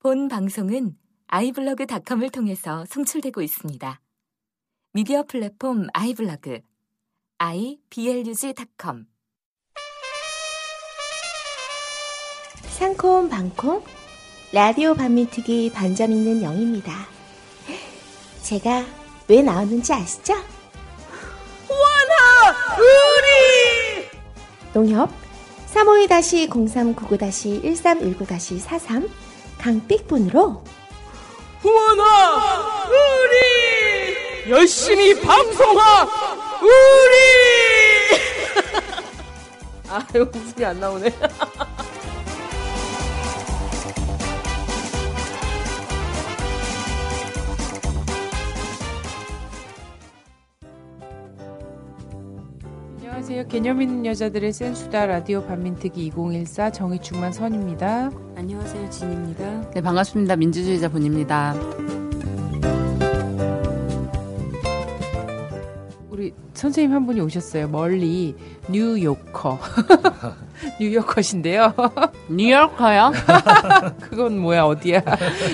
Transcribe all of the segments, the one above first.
본 방송은 아이블로그닷컴을 통해서 송출되고 있습니다. 미디어 플랫폼 아이블로그 iblog.com 상콤 방콤 라디오 반민특위 반점 있는 영입니다. 제가 왜 나왔는지 아시죠? 원하 우리 농협 352-0399-1319-43 강삑분으로 원하 우리! 열심히 방송하 우리! 아 이거 웃음이 안 나오네 안녕하세요. 개념 있는 여자들의 센수다 라디오 반민특위 2014 정의충만 선입니다. 안녕하세요, 진입니다. 네, 반갑습니다. 민주주의자 본입니다. 우리 선생님 한 분이 오셨어요. 멀리 뉴요커. 뉴요커신데요. 뉴요커요? 그건 뭐야 어디야?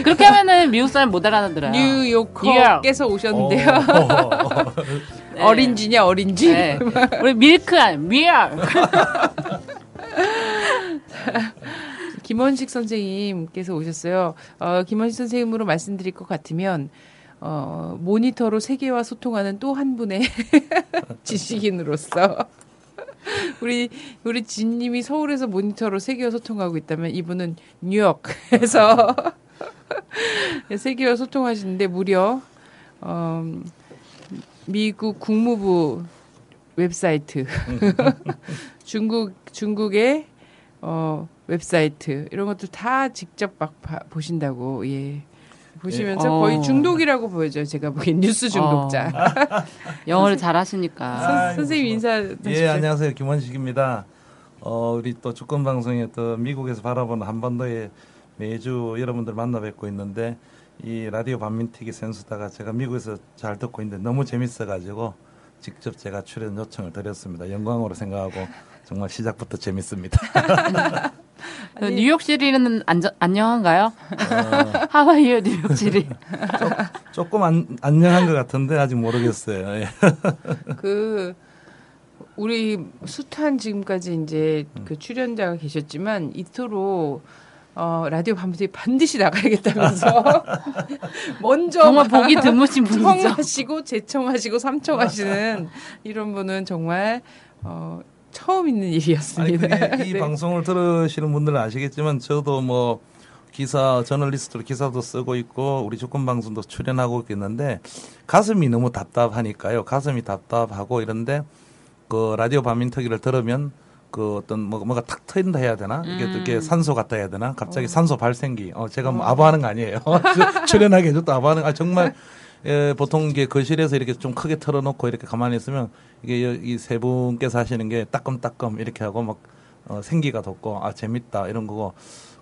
그렇게 하면은 미국 사람 못 알아들어요. 뉴요커께서 오셨는데요. 네. 어린지냐 어린지? 네. 우리 밀크 미얼. 김원식 선생님께서 오셨어요. 어, 김원식 선생님으로 말씀드릴 것 같으면 어, 모니터로 세계와 소통하는 또 한 분의 지식인으로서 우리 우리 진님이 서울에서 모니터로 세계와 소통하고 있다면 이분은 뉴욕에서 세계와 소통하시는데 무려 어, 미국 국무부 웹사이트 중국 중국의 어, 웹사이트 이런 것들 다 직접 막 봐- 보신다고 예. 보시면서 예. 거의 어. 중독이라고 보여져요. 제가 보기엔 뉴스 중독자. 영어를 잘하시니까. 선, 선생님 인사 예, 안녕하세요. 김원식입니다. 어, 우리 또 주권 방송에 또 미국에서 바라보는 한반도에 매주 여러분들 만나 뵙고 있는데 이 라디오 반민특위 센수다가 제가 미국에서 잘 듣고 있는데 너무 재밌어가지고 직접 제가 출연 요청을 드렸습니다. 영광으로 생각하고 정말 시작부터 재밌습니다. 그 뉴욕시리는 안전, 안녕한가요? 어. 하와이요 뉴욕시리. 조 금 안, 안녕한 것 같은데 아직 모르겠어요. 예. 그 우리 숱한 지금까지 이제 그 출연자가 계셨지만 이토록 어, 라디오 밤새 반드시 나가야겠다면서 먼저 정말 막 보기 드무신 분이죠. 청하시고 재청하시고 삼청하시는 이런 분은 정말 어, 처음 있는 아니 일이었습니다. 그게 이 네. 방송을 들으시는 분들은 아시겠지만 저도 뭐 기사 저널리스트로 기사도 쓰고 있고 우리 주권 방송도 출연하고 있겠는데 가슴이 너무 답답하니까요. 가슴이 답답하고 이런데 그 라디오 반민특위를 들으면 그 어떤 뭐 뭐가 탁 트인다 해야 되나? 이게 음. 이게 산소 같다 해야 되나? 갑자기 산소 발생기. 어 제가 뭐 아부하는 거 아니에요. 출연하게 해줬다 아부하는 거. 아 정말 예, 보통 이게 거실에서 이렇게 좀 크게 틀어놓고 이렇게 가만히 있으면 이게 이 세 분께서 하시는 게 따끔따끔 이렇게 하고 막 어, 생기가 돋고 아 재밌다 이런 거고.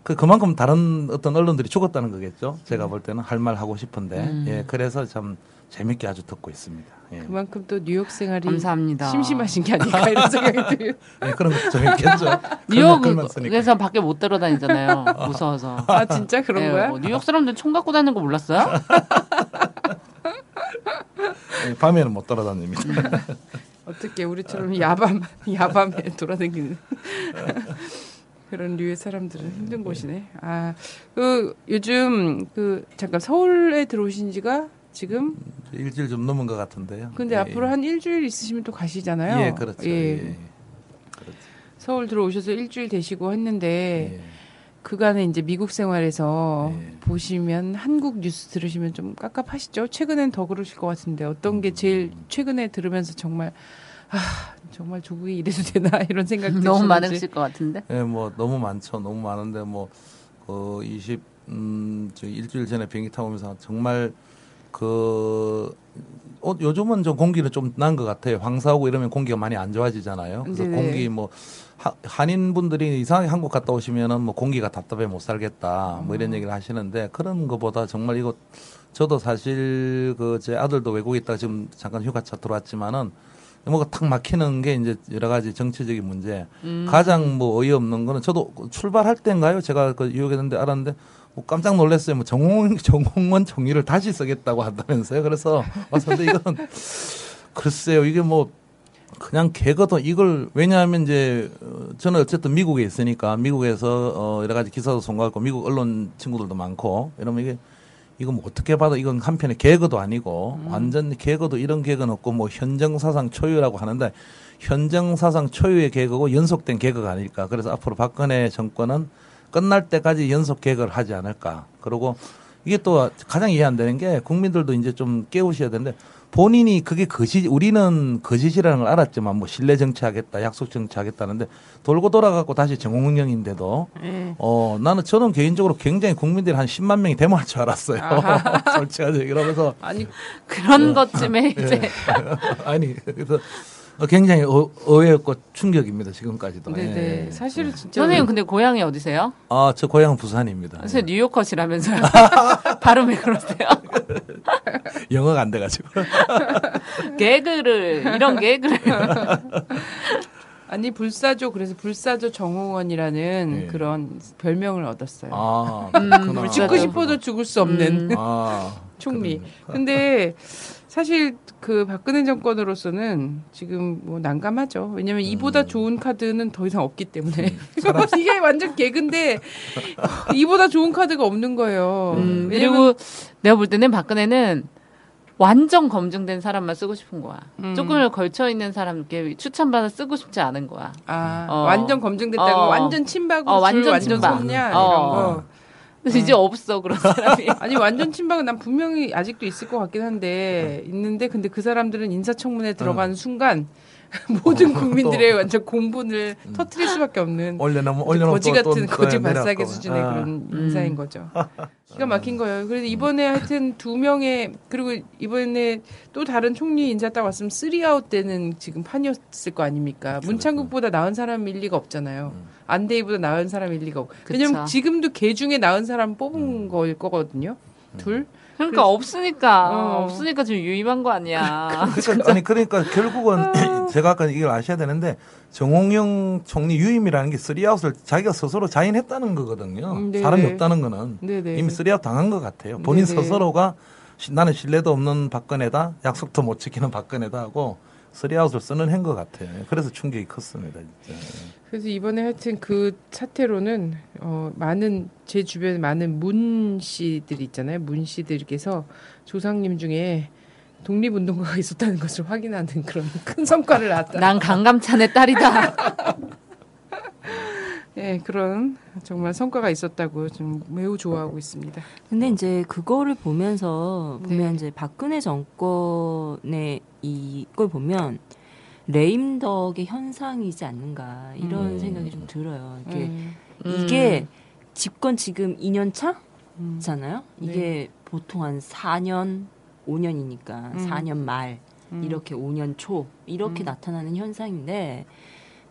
그 그만큼 다른 어떤 언론들이 죽었다는 거겠죠. 제가 볼 때는 할 말 하고 싶은데. 음. 예 그래서 참 재밌게 아주 듣고 있습니다. 예, 그만큼 또 뉴욕 생활이 감사합니다. 심심하신 게 아닐까 이런 생각이 들어요. 예, 그런 것좀 있겠죠. 글만 쓰니까. 뉴욕에서 밖에 못 들어다니잖아요. 무서워서. 아 진짜 그런 예, 거야? 뭐 뉴욕 사람들 총 갖고 다니는 거 몰랐어요? 예, 밤에는 못 돌아다닙니다. 어떻게 우리처럼 야밤 야밤에 돌아다니는 그런 류의 사람들은 힘든 곳이네. 아, 그 요즘 그 잠깐 서울에 들어오신 지가 지금 일주일 좀 넘은 것 같은데요. 근데 예, 앞으로 예. 한 일주일 있으시면 또 가시잖아요. 예 그렇죠. 예. 예. 그렇죠. 서울 들어오셔서 일주일 되시고 했는데 예. 그간에 이제 미국 생활에서 예. 보시면 한국 뉴스 들으시면 좀 깝깝하시죠? 최근엔 더 그러실 것 같은데 어떤 게 제일 음. 최근에 들으면서 정말 아 정말 조국이 이래도 되나 이런 생각 드시는지 너무 많으실 것 같은데. 예, 뭐 너무 많죠. 너무 많은데 뭐그 20, 음, 저 일주일 전에 비행기 타고 오면서 정말 그 어, 요즘은 좀 공기는 좀 난 것 같아요. 황사오고 이러면 공기가 많이 안 좋아지잖아요. 그래서 네네. 공기 뭐 하, 한인 분들이 이상하게 한국 갔다 오시면은 뭐 공기가 답답해 못 살겠다 뭐 이런 얘기를 하시는데 그런 것보다 정말 이거 저도 사실 그 제 아들도 외국에 있다가 지금 잠깐 휴가차 들어왔지만은 뭐가 탁 막히는 게 이제 여러 가지 정치적인 문제. 음. 가장 뭐 어이없는 거는 저도 출발할 때인가요? 제가 그 유혹했는데 알았는데 뭐 깜짝 놀랐어요. 뭐 정홍 정홍원 총리를 다시 쓰겠다고 한다면서요. 그래서 와서 근데 이건 글쎄요. 이게 뭐 그냥 개거도 이걸 왜냐하면 이제 어, 저는 어쨌든 미국에 있으니까 미국에서 어 여러 가지 기사도 송가고 미국 언론 친구들도 많고 이러면 이게 이거 뭐 어떻게 봐도 이건 한편의 개그도 아니고 완전 개그도 이런 개그는 없고 뭐 현정 사상 초유라고 하는데 현정 사상 초유의 개그고 연속된 개그가 아닐까. 그래서 앞으로 박근혜 정권은 끝날 때까지 연속 개그를 하지 않을까. 그리고 이게 또 가장 이해 안 되는 게 국민들도 이제 좀 깨우셔야 되는데 본인이 그게 거짓 우리는 거짓이라는 걸 알았지만 뭐 신뢰 정치하겠다 약속 정치하겠다는데 돌고 돌아가고 다시 정홍영인데도 어 나는 저는 개인적으로 굉장히 국민들이 한 10만 명이 데모할 줄 알았어요. 솔직하게 이러면서 아니 그런 것쯤에 이제 아니 그래서 어, 굉장히 어, 의외였고 충격입니다 지금까지도 네네 예. 사실은 진짜 선생님 근데 고향이 어디세요? 아 저 고향은 부산입니다 선생님 뉴요커시라면서요. 발음이 그러세요? 영어가 안 돼가지고 개그를 이런 개그를 아니 불사조 그래서 불사조 정홍원이라는 예. 그런 별명을 얻었어요. 아 음. 죽고 싶어도 죽을 수 없는 아 총리. 근데 사실 그 박근혜 정권으로서는 지금 뭐 난감하죠. 왜냐면 음. 이보다 좋은 카드는 더 이상 없기 때문에 이게 완전 개근데 이보다 좋은 카드가 없는 거예요. 음, 그리고 내가 볼 때는 박근혜는 완전 검증된 사람만 쓰고 싶은 거야. 음. 조금을 걸쳐 있는 사람께 추천받아 쓰고 싶지 않은 거야. 아 어. 완전 검증됐다고 어. 완전 친박으로 어, 줄 완전 완전 친박. 섰냐 이런 어. 거. 근데 이제 없어 그런 사람이. 아니 완전 친박은 난 분명히 아직도 있을 것 같긴 한데 있는데 근데 그 사람들은 인사청문회 들어가는 순간 모든 어, 국민들의 또. 완전 공분을 터트릴 수밖에 없는 올려놓으면 올려놓으면 거지 또- 같은 또 거지 발사계. 수준의 아. 그런 인사인 거죠. 기가 막힌 거예요. 그래서 이번에 하여튼 두 명의 그리고 이번에 또 다른 총리 인사 딱 왔으면 쓰리아웃 때는 지금 판이었을 거 아닙니까? 문창극보다 나은 사람일 리가 없잖아요. 안대희보다 나은 사람일 리가 없고. 왜냐면. 지금도 개 중에 나은 사람 뽑은 거일 거거든요. 둘. 그러니까 없으니까 어. 없으니까 지금 유임한 거 아니야. 그러니까, 아니 그러니까 결국은 제가 아까 이걸 아셔야 되는데 정홍원 총리 유임이라는 게 쓰리아웃을 자기가 스스로 자인했다는 거거든요. 음, 네네. 사람이 없다는 거는 네네. 이미 쓰리아웃 당한 것 같아요. 본인 네네. 스스로가 시- 나는 신뢰도 없는 박근혜다, 약속도 못 지키는 박근혜다 하고 쓰리아웃을 쓰는 한것 같아요. 그래서 충격이 컸습니다. 진짜. 그래서 이번에 하여튼 그 사태로는 어 많은 제 주변에 많은 문 씨들 있잖아요. 문 씨들께서 조상님 중에 독립운동가가 있었다는 것을 확인하는 그런 큰 성과를 낳았다. 난 강감찬의 딸이다. 예, 그런 정말 성과가 있었다고 좀 매우 좋아하고 있습니다. 근데 이제 그거를 보면서 네. 보면 이제 박근혜 정권의 이걸 보면 레임덕의 현상이지 않는가 이런 음. 생각이 좀 들어요. 이게 음, 이게 집권 지금 2년 음. 차잖아요. 네. 이게 보통 한 4년, 5년이니까 음. 4년 말 음. 이렇게 5년 초 이렇게 음. 나타나는 현상인데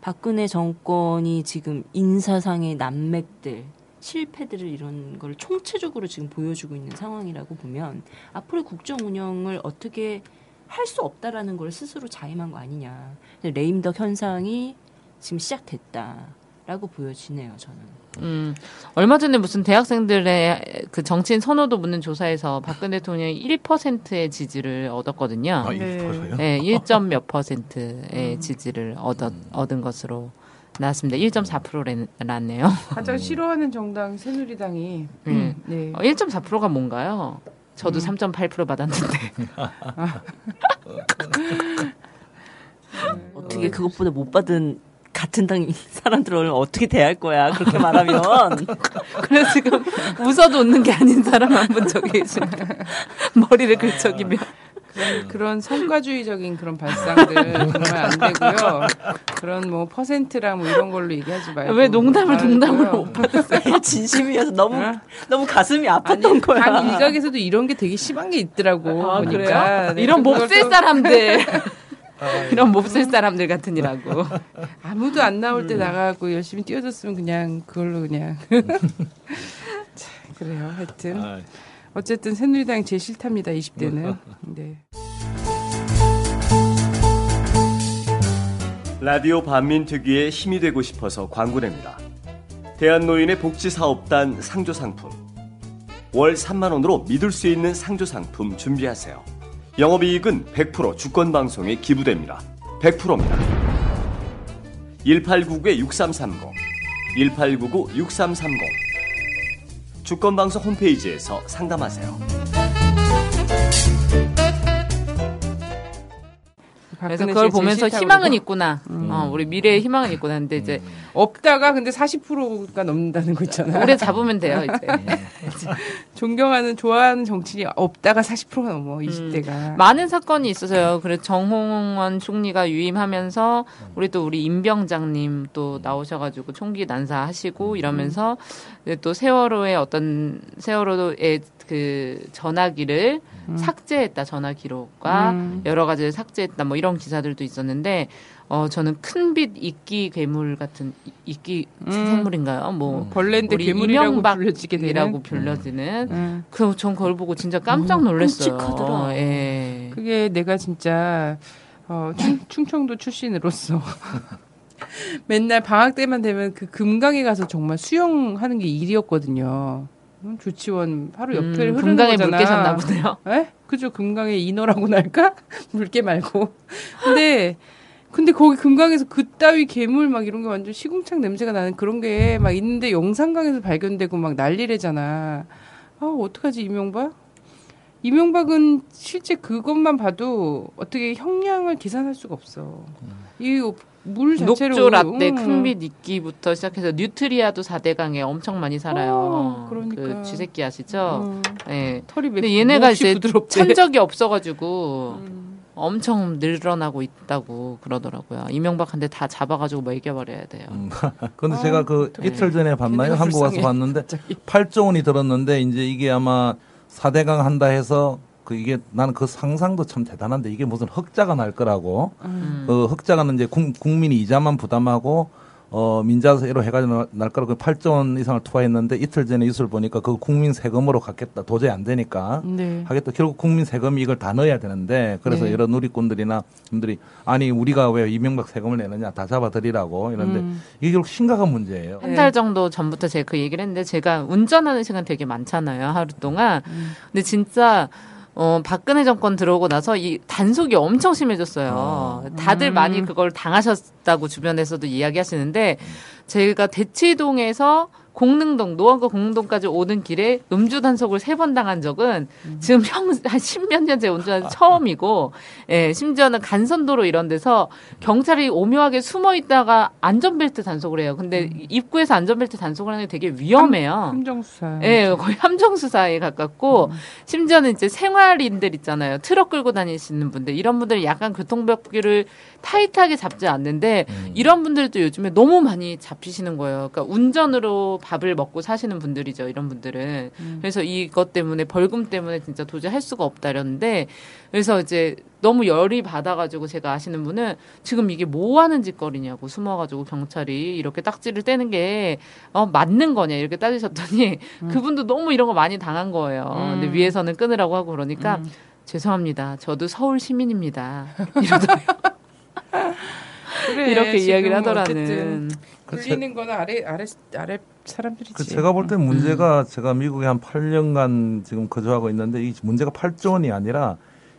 박근혜 정권이 지금 인사상의 난맥들 실패들을 이런 걸 총체적으로 지금 보여주고 있는 상황이라고 보면 앞으로 국정 운영을 어떻게 할 수 없다라는 걸 스스로 자임한 거 아니냐. 레임덕 현상이 지금 시작됐다 라고 보여지네요, 저는. 음, 얼마 전에 무슨 대학생들의 그 정치인 선호도 묻는 조사에서 박근혜 대통령이 1%의 지지를 얻었거든요. 아, 네. 이거 보세요. 네, 1점 몇 퍼센트의 지지를 얻었, 얻은 것으로 나왔습니다. 1.4%랐네요. 가장 싫어하는 정당 새누리당이 음. 네. 어, 1.4%가 뭔가요? 저도 3.8% 받았는데. 어떻게 그것보다 못 받은 같은 당 사람들을 어떻게 대할 거야? 그렇게 말하면 그래서 지금 웃어도 웃는 게 아닌 사람 한 분 저기 계시네요. 머리를 긁적이며. 그런, 그런 성과주의적인 그런 발상들 정말 안 되고요. 그런 뭐 퍼센트랑 뭐 이런 걸로 얘기하지 말고 왜 농담을 말고요. 농담으로 진심이어서 너무 어? 너무 가슴이 아니 아팠던 거야. 당 일각에서도 이런 게 되게 심한 게 있더라고 아, 보니까 그래요? 네, 이런 몹쓸 또 사람들. 이런 몹쓸 사람들 같으니라고. 아무도 안 나올 때 나가고 열심히 뛰어줬으면 그냥 그걸로 그냥 자, 그래요 하여튼 아, 어쨌든 새누리당 제일 싫답니다 20대는 네. 라디오 반민 특위의 힘이 되고 싶어서 광고냅니다. 대한노인의 복지사업단 상조 상품, 월 3만 원으로 믿을 수 있는 상조 상품 준비하세요. 영업이익은 100% 주권 방송에 기부됩니다. 100%입니다. 1899-6330 1899-6330 주권 방송 홈페이지에서 상담하세요. 그래서 박근혜 그걸 보면서 희망은 그러고. 있구나. 어, 우리 미래에 희망은 있구나. 근데 이제 없다가 근데 40%가 넘는다는 거 있잖아. 오래 잡으면 돼요, 이제. 존경하는 좋아하는 정치인이 없다가 40%가 넘어 20대가. 많은 사건이 있어서요. 그래서 정홍원 총리가 유임하면서 우리 또 우리 임병장님 또 나오셔 가지고 총기 난사하시고 이러면서 이제 또 세월호의 어떤 세월호의 그 전화기를 삭제했다 전화 기록과 음. 여러 가지를 삭제했다 뭐 이런 기사들도 있었는데 어 저는 큰 빛 이끼 괴물 같은 이- 이끼 음. 생물인가요? 뭐 벌레인데 우리 괴물이라고 불려지게 되는. 이라고 불려지는 음. 그전 그걸 보고 진짜 깜짝 놀랐어요. 끔찍하더라. 예. 그게 내가 진짜 어, 충, 충청도 출신으로서 맨날 방학 때만 되면 그 금강에 가서 정말 수영하는 게 일이었거든요. 음, 조치원 바로 옆에 음, 흐르는 금강에 거잖아. 물 깨셨나 보네요. 에? 그죠 금강에 인어라고 날까? 물개 말고. 근데 근데 거기 금강에서 그따위 괴물 막 이런 게 완전 시궁창 냄새가 나는 그런 게 막 있는데 영산강에서 발견되고 막 난리래잖아. 아 어떡하지 이명박? 이명박은 실제 그것만 봐도 어떻게 형량을 계산할 수가 없어. 이 물 자체로 녹조 라떼 음. 큰빛 이끼부터 시작해서 뉴트리아도 4대강에 엄청 많이 살아요. 어, 그러니까. 그 쥐새끼 아시죠? 음. 예. 털이 몇- 근데 얘네가 이제 부드럽대. 천적이 없어가지고 음. 엄청 늘어나고 있다고 그러더라고요. 이명박한테 다 잡아가지고 먹여버려야 돼요. 음. 근데 제가 그 어떡해. 이틀 전에 봤나요? 한국 와서 불쌍해. 봤는데 갑자기. 8조 원이 들었는데 이제 이게 아마 4대강 한다 해서 그 이게 나는 그 상상도 참 대단한데 이게 무슨 흑자가 날 거라고 음. 그 흑자가는 이제 국, 국민이 이자만 부담하고 어 민자세로 해가지고 날- 날 거라고 8조 원 이상을 투하했는데 이틀 전에 뉴스를 보니까 그 국민 세금으로 갖겠다 도저히 안 되니까 네. 하겠다. 결국 국민 세금이 이걸 다 넣어야 되는데 그래서 네. 여러 누리꾼들이나 분들이 아니 우리가 왜 이명박 세금을 내느냐 다 잡아드리라고 이런데 음. 이게 결국 심각한 문제예요. 한 달 정도 전부터 제가 그 얘기를 했는데 제가 운전하는 시간 되게 많잖아요 하루 동안. 근데 진짜 어 박근혜 정권 들어오고 나서 이 단속이 엄청 심해졌어요. 다들 많이 그걸 당하셨다고 주변에서도 이야기하시는데 제가 대치동에서 공릉동 노원구 공릉동까지 오는 길에 음주 단속을 세 번 당한 적은 지금 형한 십몇 년째 운전한 처음이고 예 심지어는 간선도로 이런 데서 경찰이 오묘하게 숨어 있다가 안전벨트 단속을 해요. 근데 입구에서 안전벨트 단속을 하는 게 되게 위험해요. 함 정수사. 예, 거의 함정 수사에 가깝고 심지어는 이제 생활인들 있잖아요. 트럭 끌고 다니시는 분들 이런 분들 약간 교통법규를 타이트하게 잡지 않는데 이런 분들도 요즘에 너무 많이 잡히시는 거예요. 그러니까 운전으로 밥을 먹고 사시는 분들이죠. 이런 분들은 그래서 이것 때문에 벌금 때문에 진짜 도저히 할 수가 없다 이러는데 그래서 이제 너무 열이 받아가지고 제가 아시는 분은 지금 이게 뭐 하는 짓거리냐고 숨어가지고 경찰이 이렇게 딱지를 떼는 게 어, 맞는 거냐 이렇게 따지셨더니 그분도 너무 이런 거 많이 당한 거예요. 근데 위에서는 끊으라고 하고 그러니까 죄송합니다. 저도 서울 시민입니다. 이러더라고요. 그래, 이렇게 이야기를 어쨌든 하더라는. 굴리는 거는 아래 아래 아래 사람들이지. 그 제가 볼 때 문제가 제가 미국에 한 8년간 지금 거주하고 있는데 이 문제가 8조 원이 아니라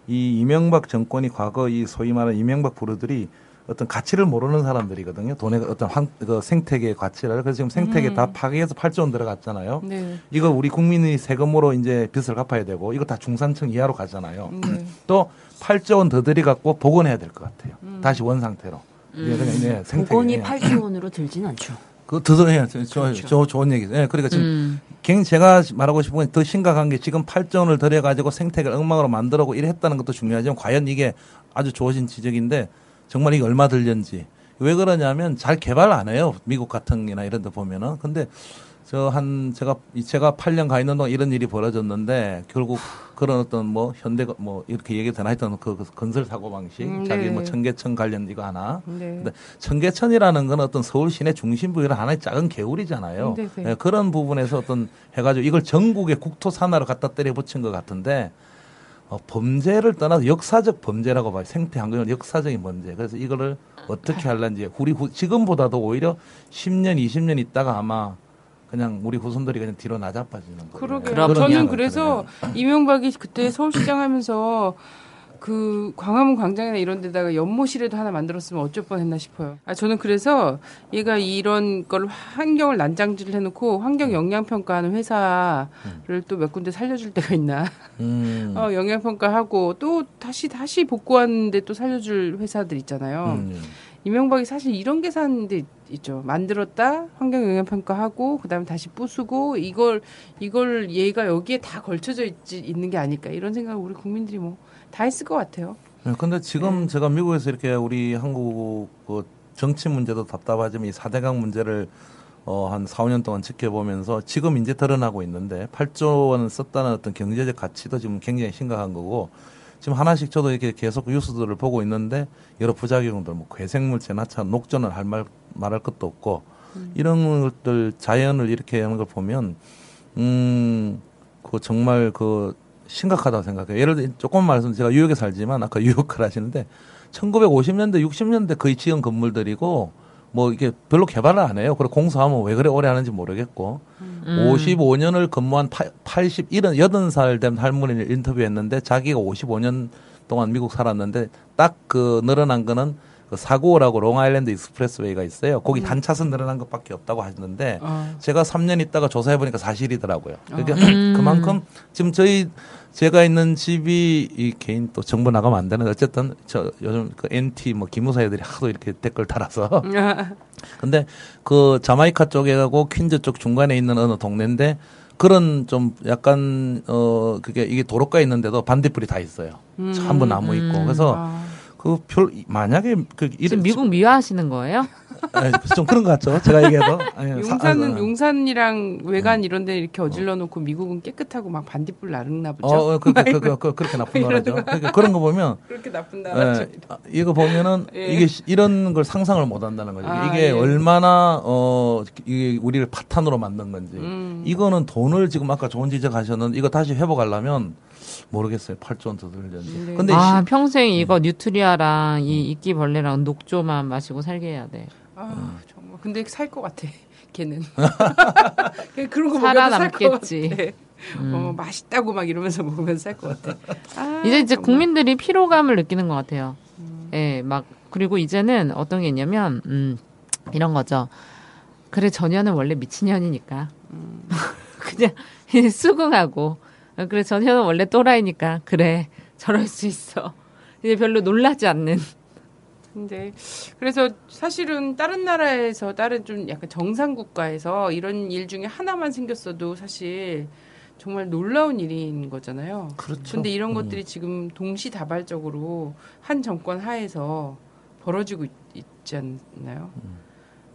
이 이명박 정권이 과거 이 소위 말하는 이명박 부르들이 어떤 가치를 모르는 사람들이거든요. 돈의 어떤 환, 그 생태계의 가치를. 그래서 지금 생태계 다 파괴해서 8조 원 들어갔잖아요. 네. 이거 우리 국민이 세금으로 이제 빚을 갚아야 되고 이거 다 중산층 이하로 가잖아요. 네. 또 8조 원 더 들이갖고 복원해야 될 것 같아요. 다시 원 상태로. 예, 그냥, 네, 생태계. 복원이 예. 8조 원으로 들진 않죠. 그 더더해요. 저, 저, 저 좋은 얘기죠. 예, 그러니까 지금 음. 굉장히 제가 말하고 싶은 건 더 심각한 게 지금 8조 원을 들여가지고 생태계를 엉망으로 만들고 이랬다는 것도 중요하지만 과연 이게 아주 좋으신 지적인데 정말 이게 얼마 들렸는지 왜 그러냐면 잘 개발 안 해요. 미국 같은 게나 이런 데 보면은. 근데 저 한 제가 이 제가 8년 가 있는 동안 이런 일이 벌어졌는데 결국 그런 어떤 뭐 현대 뭐 이렇게 얘기 되나 하여튼 그, 그 건설 사고 방식 음, 자기 네. 뭐 청계천 관련 이거 하나 네. 근데 청계천이라는 건 어떤 서울 시내 중심부 이런 하나의 작은 개울이잖아요. 네, 네. 예, 그런 부분에서 어떤 해가지고 이걸 전국의 국토 산하로 갖다 때려 붙인 것 같은데 어, 범죄를 떠나서 역사적 범죄라고 봐요. 생태 환경은 역사적인 범죄. 그래서 이거를 어떻게 할런지 우리 후- 지금보다도 오히려 10년, 20년 있다가 아마 그냥 우리 후손들이 그냥 뒤로 나자빠지는 거예요. 그러게요. 저는 그래서 이명박이 그때 서울시장 하면서 그 광화문 광장이나 이런 데다가 연못이라도 하나 만들었으면 어쩔 뻔했나 싶어요. 아 저는 그래서 얘가 이런 걸 환경을 난장질을 해놓고 환경 영향 평가하는 회사를 또몇 군데 살려줄 때가 있나? 음. 어 영향 평가하고 또 다시 다시 복구하는데 또 살려줄 회사들 있잖아요. 음. 이명박이 사실 이런 계산인데 있죠. 만들었다 환경 영향 평가하고 그 다음에 다시 부수고 이걸 이걸 얘가 여기에 다 걸쳐져 있지 있는 게 아닐까 이런 생각 을 우리 국민들이 뭐 다 했을 것 같아요. 네, 근데 지금 제가 미국에서 이렇게 우리 한국 그 정치 문제도 답답하지만 이 4대강 문제를 어, 한 4, 5년 동안 지켜보면서 지금 이제 드러나고 있는데 8조 원을 썼다는 어떤 경제적 가치도 지금 굉장히 심각한 거고 지금 하나씩 저도 이렇게 계속 뉴스들을 보고 있는데 여러 부작용들 뭐 괴생물체, 나차, 녹전을 할 말, 말할 것도 없고 이런 것들 자연을 이렇게 하는 걸 보면 음, 그 정말 그 심각하다고 생각해요. 예를 들어 조금 말씀 제가 뉴욕에 살지만 아까 뉴욕을 하시는데 1950년대, 60년대 거의 지은 건물들이고 뭐 이게 별로 개발을 안 해요. 그리고 공사하면 왜 그래 오래 하는지 모르겠고 음. 55년을 근무한 80, 80살 된 할머니를 인터뷰했는데 자기가 55년 동안 미국 살았는데 딱 그 늘어난 거는 그 사고라고 Long Island Expressway가 있어요. 거기 단차선 늘어난 것밖에 없다고 하셨는데 아, 제가 3년 있다가 조사해 보니까 사실이더라고요. 그러니까 음. 그만큼 지금 저희 제가 있는 집이 이 개인 또 정보 나가면 안 되는데 어쨌든 저 요즘 그 NT 뭐 기무사 애들이 하도 이렇게 댓글 달아서 근데 그 자마이카 쪽에 가고 퀸즈 쪽 중간에 있는 어느 동네인데 그런 좀 약간 어 그게 이게 도로가에 있는데도 반딧불이 다 있어요. 전부 나무 있고 음. 그래서 아, 그별 만약에 그 지금 이런 미국 미화하시는 거예요? 아, 좀 그런 것 같죠. 제가 얘기해도 아니, 용산은 아, 용산이랑 외관 이런 데 이렇게 어질러 놓고 미국은 깨끗하고 막 반딧불 나르나 보죠. 어, 어, 그, 그, 그, 그, 그렇게 나쁜 나라죠. 그러니까 그런 거 보면, 그렇게 나쁜 나라죠. 예, 아, 이거 보면은, 예. 이게 시- 이런 걸 상상을 못 한다는 거죠. 아, 이게 예. 얼마나, 어, 이게 우리를 파탄으로 만든 건지. 음. 이거는 돈을 지금 아까 좋은 지적 하셨는데, 이거 다시 회복하려면, 모르겠어요. 8조 원 더 들는지. 네. 근데 아 시- 평생 이거 뉴트리아랑 이 이끼벌레랑 녹조만 마시고 살게 해야 돼. 아, 정말. 근데 살 것 같아. 걔는. 그런 거 살아남겠지. 살것 같아. 어, 맛있다고 막 이러면서 먹으면 살 것 같아. 아, 이제 이제 정말. 국민들이 피로감을 느끼는 것 같아요. 예, 막 그리고 이제는 어떤 게 있냐면 음, 이런 거죠. 그래 전혀는 원래 미친년이니까 그냥 수긍하고 어, 그래 전혀는 원래 또라이니까 그래 저럴 수 있어. 이제 별로 놀라지 않는. 근데 그래서 사실은 다른 나라에서 다른 좀 약간 정상 국가에서 이런 일 중에 하나만 생겼어도 사실 정말 놀라운 일인 거잖아요. 그렇죠. 근데 이런 음. 것들이 지금 동시다발적으로 한 정권 하에서 벌어지고 있, 지 않나요? 음.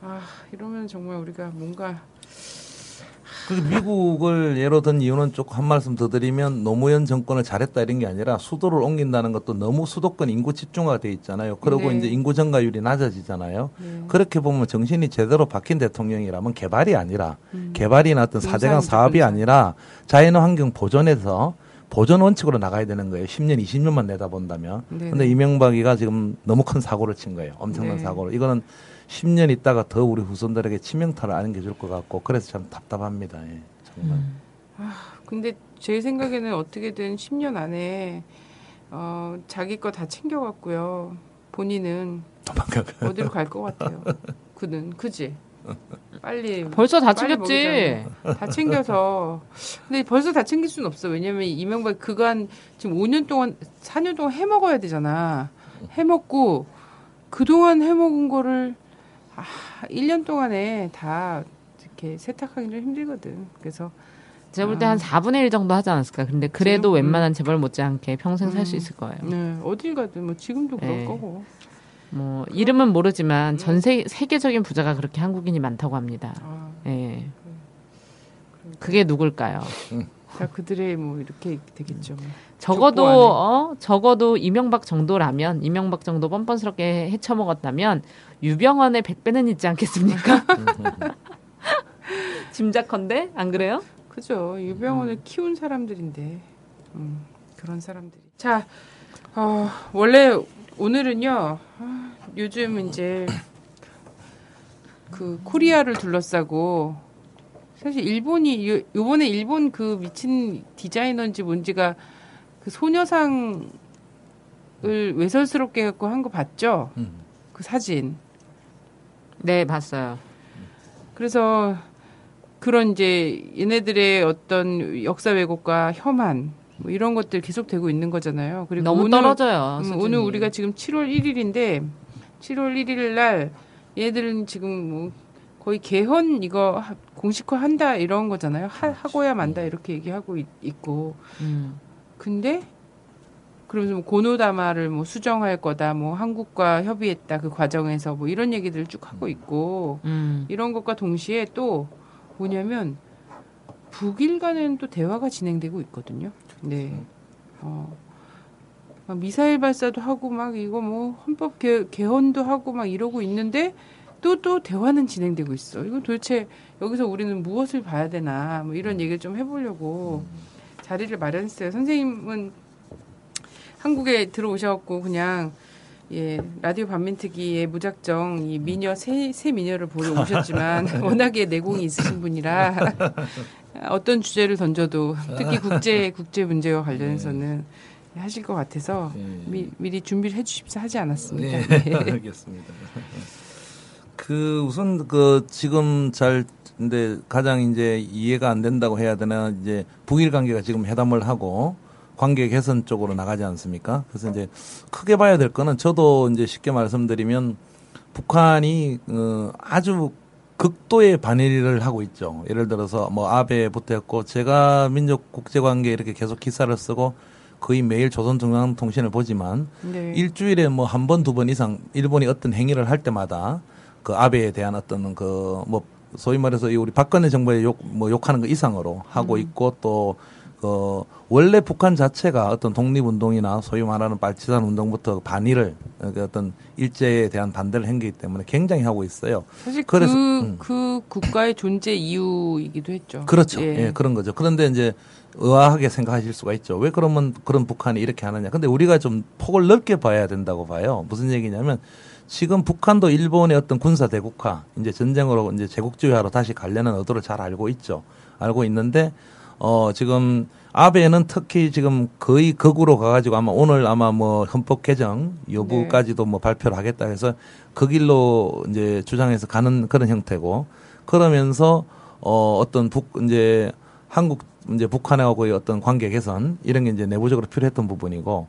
아 이러면 정말 우리가 뭔가 그 미국을 예로 든 이유는 조금 한 말씀 더 드리면 노무현 정권을 잘했다 이런 게 아니라 수도를 옮긴다는 것도 너무 수도권 인구 집중화가 돼 있잖아요. 그리고 네. 이제 인구 증가율이 낮아지잖아요. 네. 그렇게 보면 정신이 제대로 박힌 대통령이라면 개발이 아니라 음. 개발이나 어떤 사대강 사업이. 아니라 자연 환경 보존에서 보존 원칙으로 나가야 되는 거예요. 10년, 20년만 내다본다면. 네네. 근데 이명박이가 지금 너무 큰 사고를 친 거예요. 엄청난 네. 사고를. 이거는 10년 있다가 더 우리 후손들에게 치명타를 안겨줄 것 같고 그래서 참 답답합니다. 예, 정말. 근데 제 생각에는 어떻게든 10년 안에 어, 자기 거 다 챙겨갔고요. 본인은 어디로 갈 것 같아요. 그는 그지. 빨리 벌써 다 빨리 챙겼지. 다 챙겨서 근데 벌써 다 챙길 수는 없어. 왜냐면 이명박 그간 지금 5년 동안 4년 동안 해 먹어야 되잖아. 해 먹고 그 동안 해 먹은 거를 아, 1년 동안에 다 이렇게 세탁하기는 힘들거든. 그래서 제가 볼 때한 4분의 1 정도 하지 않았을까. 근데 그래도 지금, 음. 웬만한 재벌 못지않게 평생 살수 음. 있을 거예요. 네, 어딜 가든 뭐 지금도 그럴 네. 거고. 뭐 이름은 모르지만 음. 전 세, 세계적인 부자가 그렇게 한국인이 많다고 합니다. 아, 예. 그게 누굴까요? 다 그들의 뭐 이렇게 되겠죠. 뭐. 적어도 족보. 어 적어도 이명박 정도라면 이명박 정도 뻔뻔스럽게 헤쳐먹었다면 유병헌의 100배는 있지 않겠습니까? 짐작컨대 안 그래요? 그죠. 유병원을 키운 사람들인데 음, 그런 사람들이. 자, 어, 원래 오늘은요. 아, 요즘 이제 그 코리아를 둘러싸고 사실 일본이 요- 요번에 일본 그 미친 디자이너인지 뭔지가 그 소녀상을 외설스럽게 갖고 한 거 봤죠? 음. 그 사진. 네, 봤어요. 그래서 그런 이제 얘네들의 어떤 역사 왜곡과 혐한 뭐 이런 것들 계속 되고 있는 거잖아요. 그리고 너무 오늘, 떨어져요. 음. 오늘 우리가 지금 7월 1일인데 7월 1일 날 얘들은 지금 뭐 거의 개헌 이거 하- 공식화 한다 이런 거잖아요. 하, 하고야 만다 이렇게 얘기하고 있, 고 음. 근데 그러면서 뭐 고노다마를 뭐 수정할 거다, 뭐 한국과 협의했다 그 과정에서 뭐 이런 얘기들을 쭉 하고 있고 음. 이런 것과 동시에 또 뭐냐면 북일 간에는 또 대화가 진행되고 있거든요. 네. 어. 막 미사일 발사도 하고 막 이거 뭐 헌법 개, 개헌도 하고 막 이러고 있는데 또또 대화는 진행되고 있어. 이거 도대체 여기서 우리는 무엇을 봐야 되나 뭐 이런 얘기를 좀 해보려고 자리를 마련했어요. 선생님은 한국에 들어오셔갖고 그냥 예 라디오 반민특위에 무작정 이 미녀 새, 새 미녀를 보러 오셨지만 워낙에 내공이 있으신 분이라 어떤 주제를 던져도 특히 국제 국제 문제와 관련해서는 하실 것 같아서 미, 미리 준비를 해주십사 하지 않았습니다. 네, 알겠습니다. 그 우선 그 지금 잘 근데 가장 이제 이해가 안 된다고 해야 되나 이제 북일 관계가 지금 회담을 하고 관계 개선 쪽으로 나가지 않습니까? 그래서 이제 크게 봐야 될 거는 저도 이제 쉽게 말씀드리면 북한이 어 아주 극도의 반일을 하고 있죠. 예를 들어서 뭐 아베부터 했고 제가 민족 국제 관계 이렇게 계속 기사를 쓰고 거의 매일 조선중앙통신을 보지만 네. 일주일에 뭐 한 번 두 번 이상 일본이 어떤 행위를 할 때마다 그 아베에 대한 어떤 그 뭐 소위 말해서 이 우리 박근혜 정부의 욕뭐 욕하는 거 이상으로 하고 있고 또 그 원래 북한 자체가 어떤 독립운동이나 소위 말하는 빨치산 운동부터 반일을 그 어떤 일제에 대한 반대를 행기기 때문에 굉장히 하고 있어요. 사실 그래서, 그, 음. 그 국가의 존재 이유이기도 했죠. 그렇죠. 예. 예. 그런 거죠. 그런데 이제 의아하게 생각하실 수가 있죠. 왜 그러면 그런 북한이 이렇게 하느냐. 근데 우리가 좀 폭을 넓게 봐야 된다고 봐요. 무슨 얘기냐면 지금 북한도 일본의 어떤 군사 대국화, 이제 전쟁으로 이제 제국주의화로 다시 가려는 의도를 잘 알고 있죠. 알고 있는데 어 지금 아베는 특히 지금 거의 극으로 가가지고 아마 오늘 아마 뭐 헌법 개정 여부까지도 뭐 발표를 하겠다 해서 그 길로 이제 주장해서 가는 그런 형태고 그러면서 어 어떤 북 이제 한국 이제 북한하고의 어떤 관계 개선 이런 게 이제 내부적으로 필요했던 부분이고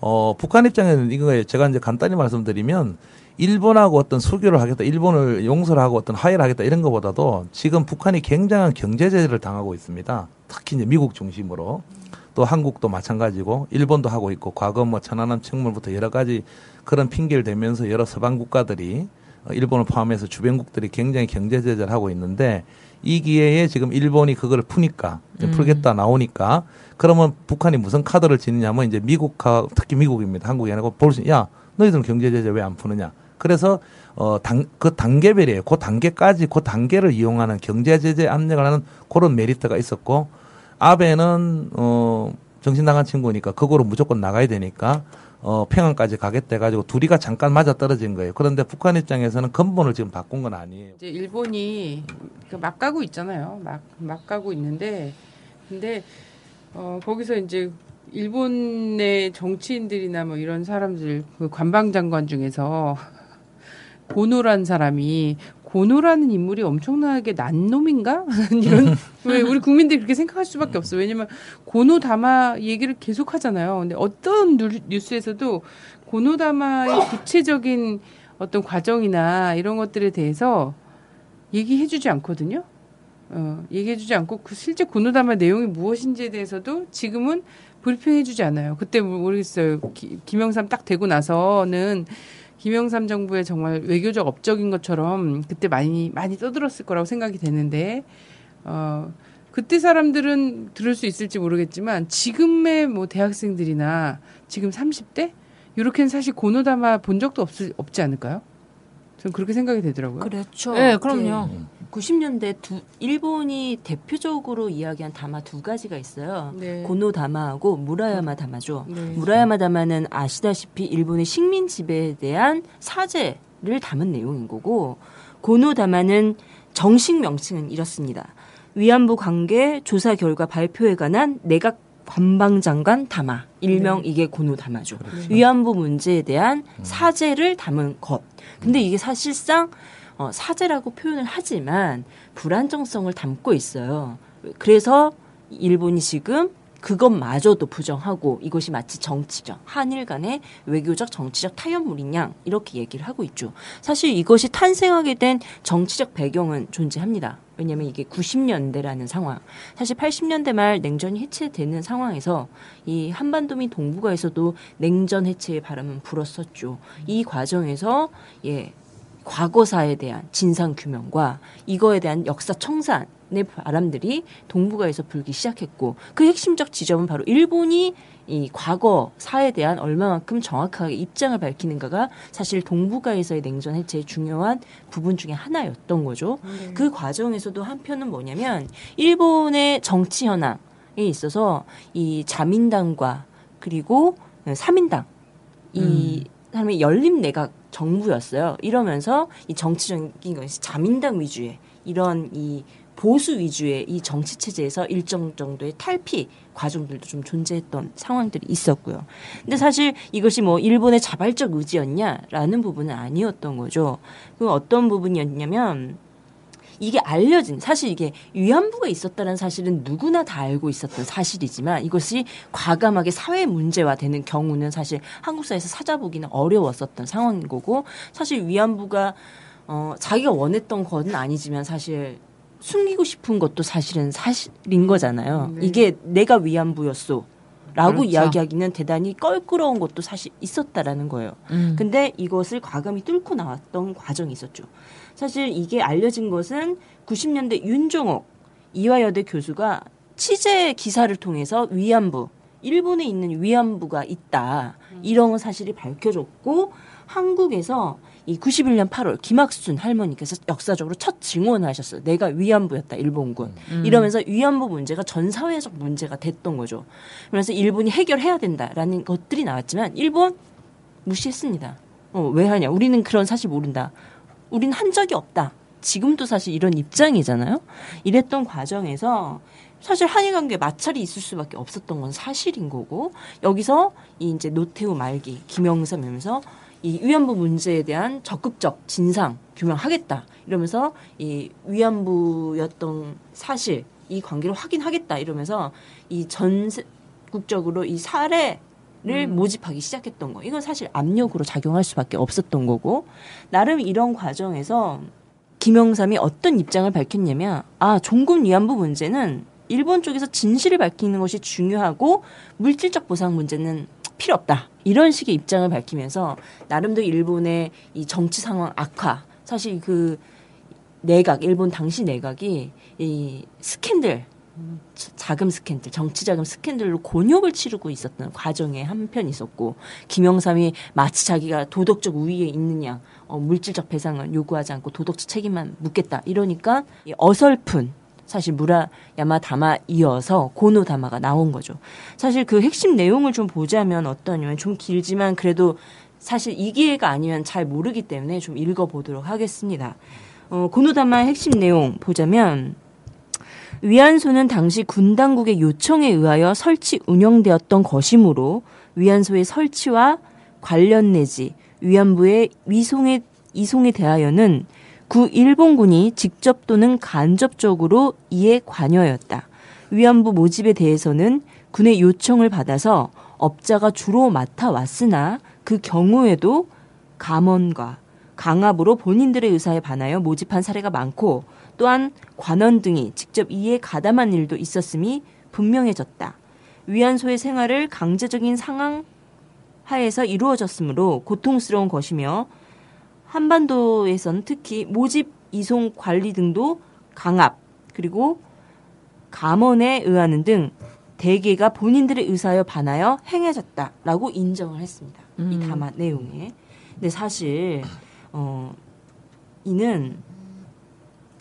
어 북한 입장에는 이거 제가 이제 간단히 말씀드리면 일본하고 어떤 수교를 하겠다, 일본을 용서를 하고 어떤 화해를 하겠다 이런 것보다도 지금 북한이 굉장한 경제 제재를 당하고 있습니다. 특히 이제 미국 중심으로 또 한국도 마찬가지고 일본도 하고 있고 과거 뭐 천안함 책물부터 여러 가지 그런 핑계를 대면서 여러 서방 국가들이 어, 일본을 포함해서 주변국들이 굉장히 경제 제재를 하고 있는데 이 기회에 지금 일본이 그걸 푸니까 이제 풀겠다 나오니까 그러면 북한이 무슨 카드를 지느냐면 이제 미국하 특히 미국입니다. 한국이 아니고 볼수 야 너희들은 경제 제재 왜 안 푸느냐. 그래서 어당그 단계별이에요. 그 단계까지 그 단계를 이용하는 경제 제재 압력을 하는 그런 메리트가 있었고 아베는 어 정신 나간 친구니까 그거로 무조건 나가야 되니까 어 평양까지 가겠다 해가지고 둘이가 잠깐 맞아 떨어진 거예요. 그런데 북한 입장에서는 근본을 지금 바꾼 건 아니에요. 이제 일본이 그막 가고 있잖아요. 막, 막 가고 있는데, 근데, 어, 거기서 이제 일본의 정치인들이나 뭐 이런 사람들, 그 관방장관 중에서 고노란 사람이 고노라는 인물이 엄청나게 난 놈인가? 이런, 왜 우리 국민들이 그렇게 생각할 수밖에 없어. 왜냐면 고노 담화 얘기를 계속 하잖아요. 근데 어떤 뉴- 뉴스에서도 고노 담화의 구체적인 어떤 과정이나 이런 것들에 대해서 얘기해주지 않거든요. 어, 얘기해주지 않고 그 실제 고노담화 내용이 무엇인지에 대해서도 지금은 브리핑해주지 않아요. 그때 모르겠어요. 기- 김영삼 딱 되고 나서는 김영삼 정부의 정말 외교적 업적인 것처럼 그때 많이 많이 떠들었을 거라고 생각이 되는데 어, 그때 사람들은 들을 수 있을지 모르겠지만 지금의 뭐 대학생들이나 지금 30대 이렇게는 사실 고노다마 본 적도 없, 없지 않을까요? 저는 그렇게 생각이 되더라고요. 그렇죠. 네, 그럼요. 90년대 두, 일본이 대표적으로 이야기한 다마 두 가지가 있어요. 네. 고노 다마하고 무라야마 다마죠. 네. 무라야마 다마는 아시다시피 일본의 식민 지배에 대한 사죄를 담은 내용인 거고 고노 다마는 정식 명칭은 이렇습니다. 위안부 관계 조사 결과 발표에 관한 내각 관방장관 담화 일명 이게 고노 담화죠. 위안부 문제에 대한 사죄를 담은 것. 근데 이게 사실상 어, 사죄라고 표현을 하지만 불안정성을 담고 있어요. 그래서 일본이 지금 그것마저도 부정하고 이것이 마치 정치적 한일 간의 외교적 정치적 타협물이냐 이렇게 얘기를 하고 있죠. 사실 이것이 탄생하게 된 정치적 배경은 존재합니다. 왜냐하면 이게 90년대라는 상황, 사실 80년대 말 냉전이 해체되는 상황에서 이 한반도 및 동북아에서도 냉전 해체의 바람은 불었었죠. 이 과정에서 예 과거사에 대한 진상 규명과 이거에 대한 역사 청산 의 바람들이 동북아에서 불기 시작했고 그 핵심적 지점은 바로 일본이 이 과거사에 대한 얼마만큼 정확하게 입장을 밝히는가가 사실 동북아에서의 냉전 해체의 중요한 부분 중에 하나였던 거죠. 그 과정에서도 한편은 뭐냐면 일본의 정치 현황에 있어서 이 자민당과 그리고 삼인당 이 사람이 열림 내각 정부였어요. 이러면서 이 정치적인 것이 자민당 위주의 이런 이 보수 위주의 이 정치 체제에서 일정 정도의 탈피 과정들도 좀 존재했던 상황들이 있었고요. 근데 사실 이것이 뭐 일본의 자발적 의지였냐라는 부분은 아니었던 거죠. 그 어떤 부분이었냐면 이게 알려진 사실 이게 위안부가 있었다는 사실은 누구나 다 알고 있었던 사실이지만 이것이 과감하게 사회 문제화되는 경우는 사실 한국 사회에서 찾아보기는 어려웠었던 상황인 거고 사실 위안부가 어 자기가 원했던 건 아니지만 사실 숨기고 싶은 것도 사실은 사실인 거잖아요. 이게 내가 위안부였어. 라고 그렇죠. 이야기하기는 대단히 껄끄러운 것도 사실 있었다라는 거예요. 음. 근데 이것을 과감히 뚫고 나왔던 과정이 있었죠. 사실 이게 알려진 것은 90년대 윤종옥 이화여대 교수가 취재 기사를 통해서 위안부 일본에 있는 위안부가 있다 이런 사실이 밝혀졌고 한국에서 이 91년 8월 김학순 할머니께서 역사적으로 첫 증언을 하셨어요. 내가 위안부였다 일본군 이러면서 위안부 문제가 전 사회적 문제가 됐던 거죠. 그래서 일본이 해결해야 된다라는 것들이 나왔지만 일본 무시했습니다. 어, 왜 하냐? 우리는 그런 사실 모른다. 우리는 한 적이 없다. 지금도 사실 이런 입장이잖아요. 이랬던 과정에서 사실 한일 관계 마찰이 있을 수밖에 없었던 건 사실인 거고 여기서 이 이제 노태우 말기 김영삼이면서 이 위안부 문제에 대한 적극적 진상 규명하겠다 이러면서 이 위안부였던 사실 이 관계를 확인하겠다 이러면서 이 전 국적으로 이 사례 를 모집하기 시작했던 거. 이건 사실 압력으로 작용할 수밖에 없었던 거고 나름 이런 과정에서 김영삼이 어떤 입장을 밝혔냐면 아 종군 위안부 문제는 일본 쪽에서 진실을 밝히는 것이 중요하고 물질적 보상 문제는 필요 없다 이런 식의 입장을 밝히면서 나름대로 일본의 이 정치 상황 악화 사실 그 내각 일본 당시 내각이 이 스캔들 자금 스캔들, 정치 자금 스캔들로 곤욕을 치르고 있었던 과정에 한편 있었고 김영삼이 마치 자기가 도덕적 우위에 있느냐, 어, 물질적 배상을 요구하지 않고 도덕적 책임만 묻겠다 이러니까 이 어설픈 사실 무라 야마 다마 이어서 고노 다마가 나온 거죠. 사실 그 핵심 내용을 좀 보자면 어떠냐면 좀 길지만 그래도 사실 이 기회가 아니면 잘 모르기 때문에 좀 읽어보도록 하겠습니다. 어, 고노 다마의 핵심 내용 보자면 위안소는 당시 군 당국의 요청에 의하여 설치 운영되었던 것이므로 위안소의 설치와 관련 내지 위안부의 위송에 이송에 대하여는 구 일본군이 직접 또는 간접적으로 이에 관여였다. 위안부 모집에 대해서는 군의 요청을 받아서 업자가 주로 맡아왔으나 그 경우에도 감원과 강압으로 본인들의 의사에 반하여 모집한 사례가 많고 또한 관원 등이 직접 이에 가담한 일도 있었음이 분명해졌다. 위안소의 생활을 강제적인 상황 하에서 이루어졌으므로 고통스러운 것이며 한반도에선 특히 모집 이송 관리 등도 강압 그리고 감원에 의하는 등 대개가 본인들의 의사에 반하여 행해졌다라고 인정을 했습니다. 이 담화 내용에. 근데 사실 어 이는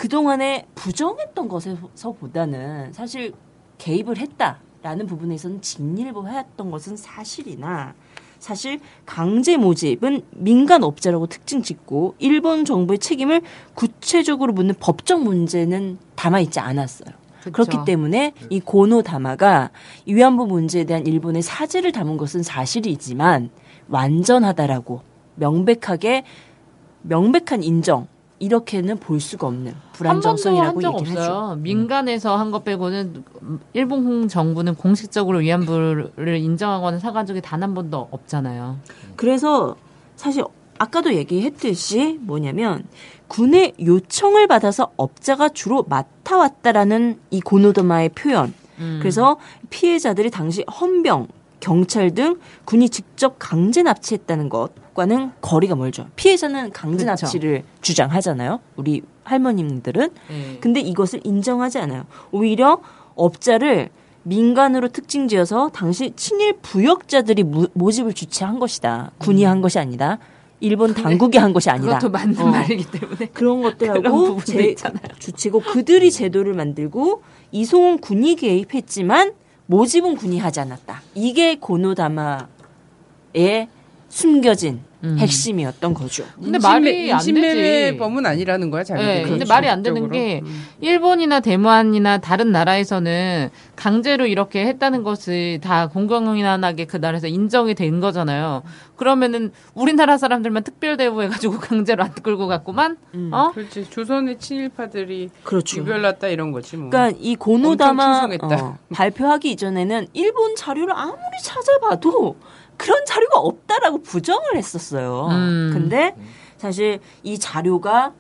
그동안에 부정했던 것에서보다는 사실 개입을 했다라는 부분에서는 진일보했던 것은 사실이나 사실 강제 모집은 민간 업자라고 특징 짓고 일본 정부의 책임을 구체적으로 묻는 법적 문제는 담아 있지 않았어요. 그쵸. 그렇기 때문에 이 고노 다마가 위안부 문제에 대한 일본의 사죄를 담은 것은 사실이지만 완전하다라고 명백하게 명백한 인정 이렇게는 볼 수가 없는 불안정성이라고 한 번도 얘기를 한적 하죠. 없어요. 민간에서 한 것 빼고는 일본 정부는 공식적으로 위안부를 인정하거나 사과한 적이 단 한 번도 없잖아요. 그래서 사실 아까도 얘기했듯이 뭐냐면 군의 요청을 받아서 업자가 주로 맡아왔다라는 이 고노도마의 표현. 음. 그래서 피해자들이 당시 헌병, 경찰 등 군이 직접 강제 납치했다는 것과는 거리가 멀죠. 피해자는 강제 그렇죠. 납치를 주장하잖아요. 우리 할머님들은. 네. 근데 이것을 인정하지 않아요. 오히려 업자를 민간으로 특징 지어서 당시 친일 부역자들이 무- 모집을 주최한 것이다. 군이 한 것이 아니다. 일본 당국이 한 것이 아니다. 그것도 맞는 어. 말이기 때문에 그런 것들하고 제. 주최고 그들이 제도를 만들고 이송은 군이 개입했지만 모집은 군이 하지 않았다. 이게 고노다마의 숨겨진 음. 핵심이었던 거죠. 근데 말이 안 되지. 인신매매범은 아니라는 거야 자기들이. 네, 근데 그렇죠. 말이 안 되는 게 일본이나 대만이나 다른 나라에서는 강제로 이렇게 했다는 것이 다 공공연하게 그 나라에서 인정이 된 거잖아요. 그러면은 우리나라 사람들만 특별 대우해가지고 강제로 안 끌고 갔구만. 어? 그렇지 조선의 친일파들이 그렇죠. 유별났다 이런 거지 뭐. 그러니까 이 고노다마. 어, 발표하기 이전에는 일본 자료를 아무리 찾아봐도 그런 자료가 없다라고 부정을 했었어요. 음. 근데 사실 이 자료가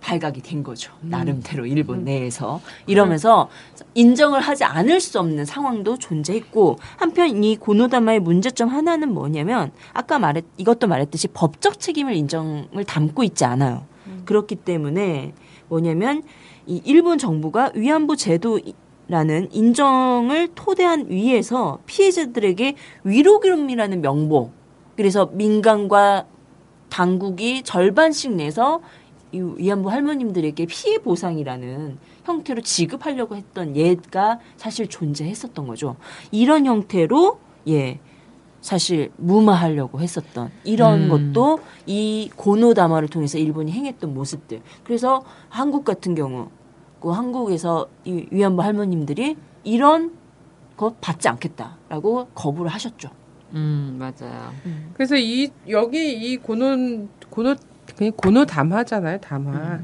발각이 된 거죠. 나름대로 일본 내에서 이러면서 인정을 하지 않을 수 없는 상황도 존재했고 한편 이 고노다마의 문제점 하나는 뭐냐면 아까 말했 이것도 말했듯이 법적 책임을 인정을 담고 있지 않아요. 그렇기 때문에 뭐냐면 이 일본 정부가 위안부 제도 라는 인정을 토대한 위에서 피해자들에게 위로금이라는 명목 그래서 민간과 당국이 절반씩 내서 이 위안부 할머님들에게 피해 보상이라는 형태로 지급하려고 했던 예가 사실 존재했었던 거죠. 이런 형태로 예 사실 무마하려고 했었던 이런 음. 것도 이 고노다마를 통해서 일본이 행했던 모습들. 그래서 한국 같은 경우 그 한국에서 이 위안부 할머님들이 이런 거 받지 않겠다라고 거부를 하셨죠. 음, 맞아요. 그래서 이 여기 이 고노 고노 그냥 고노 담화잖아요 담화.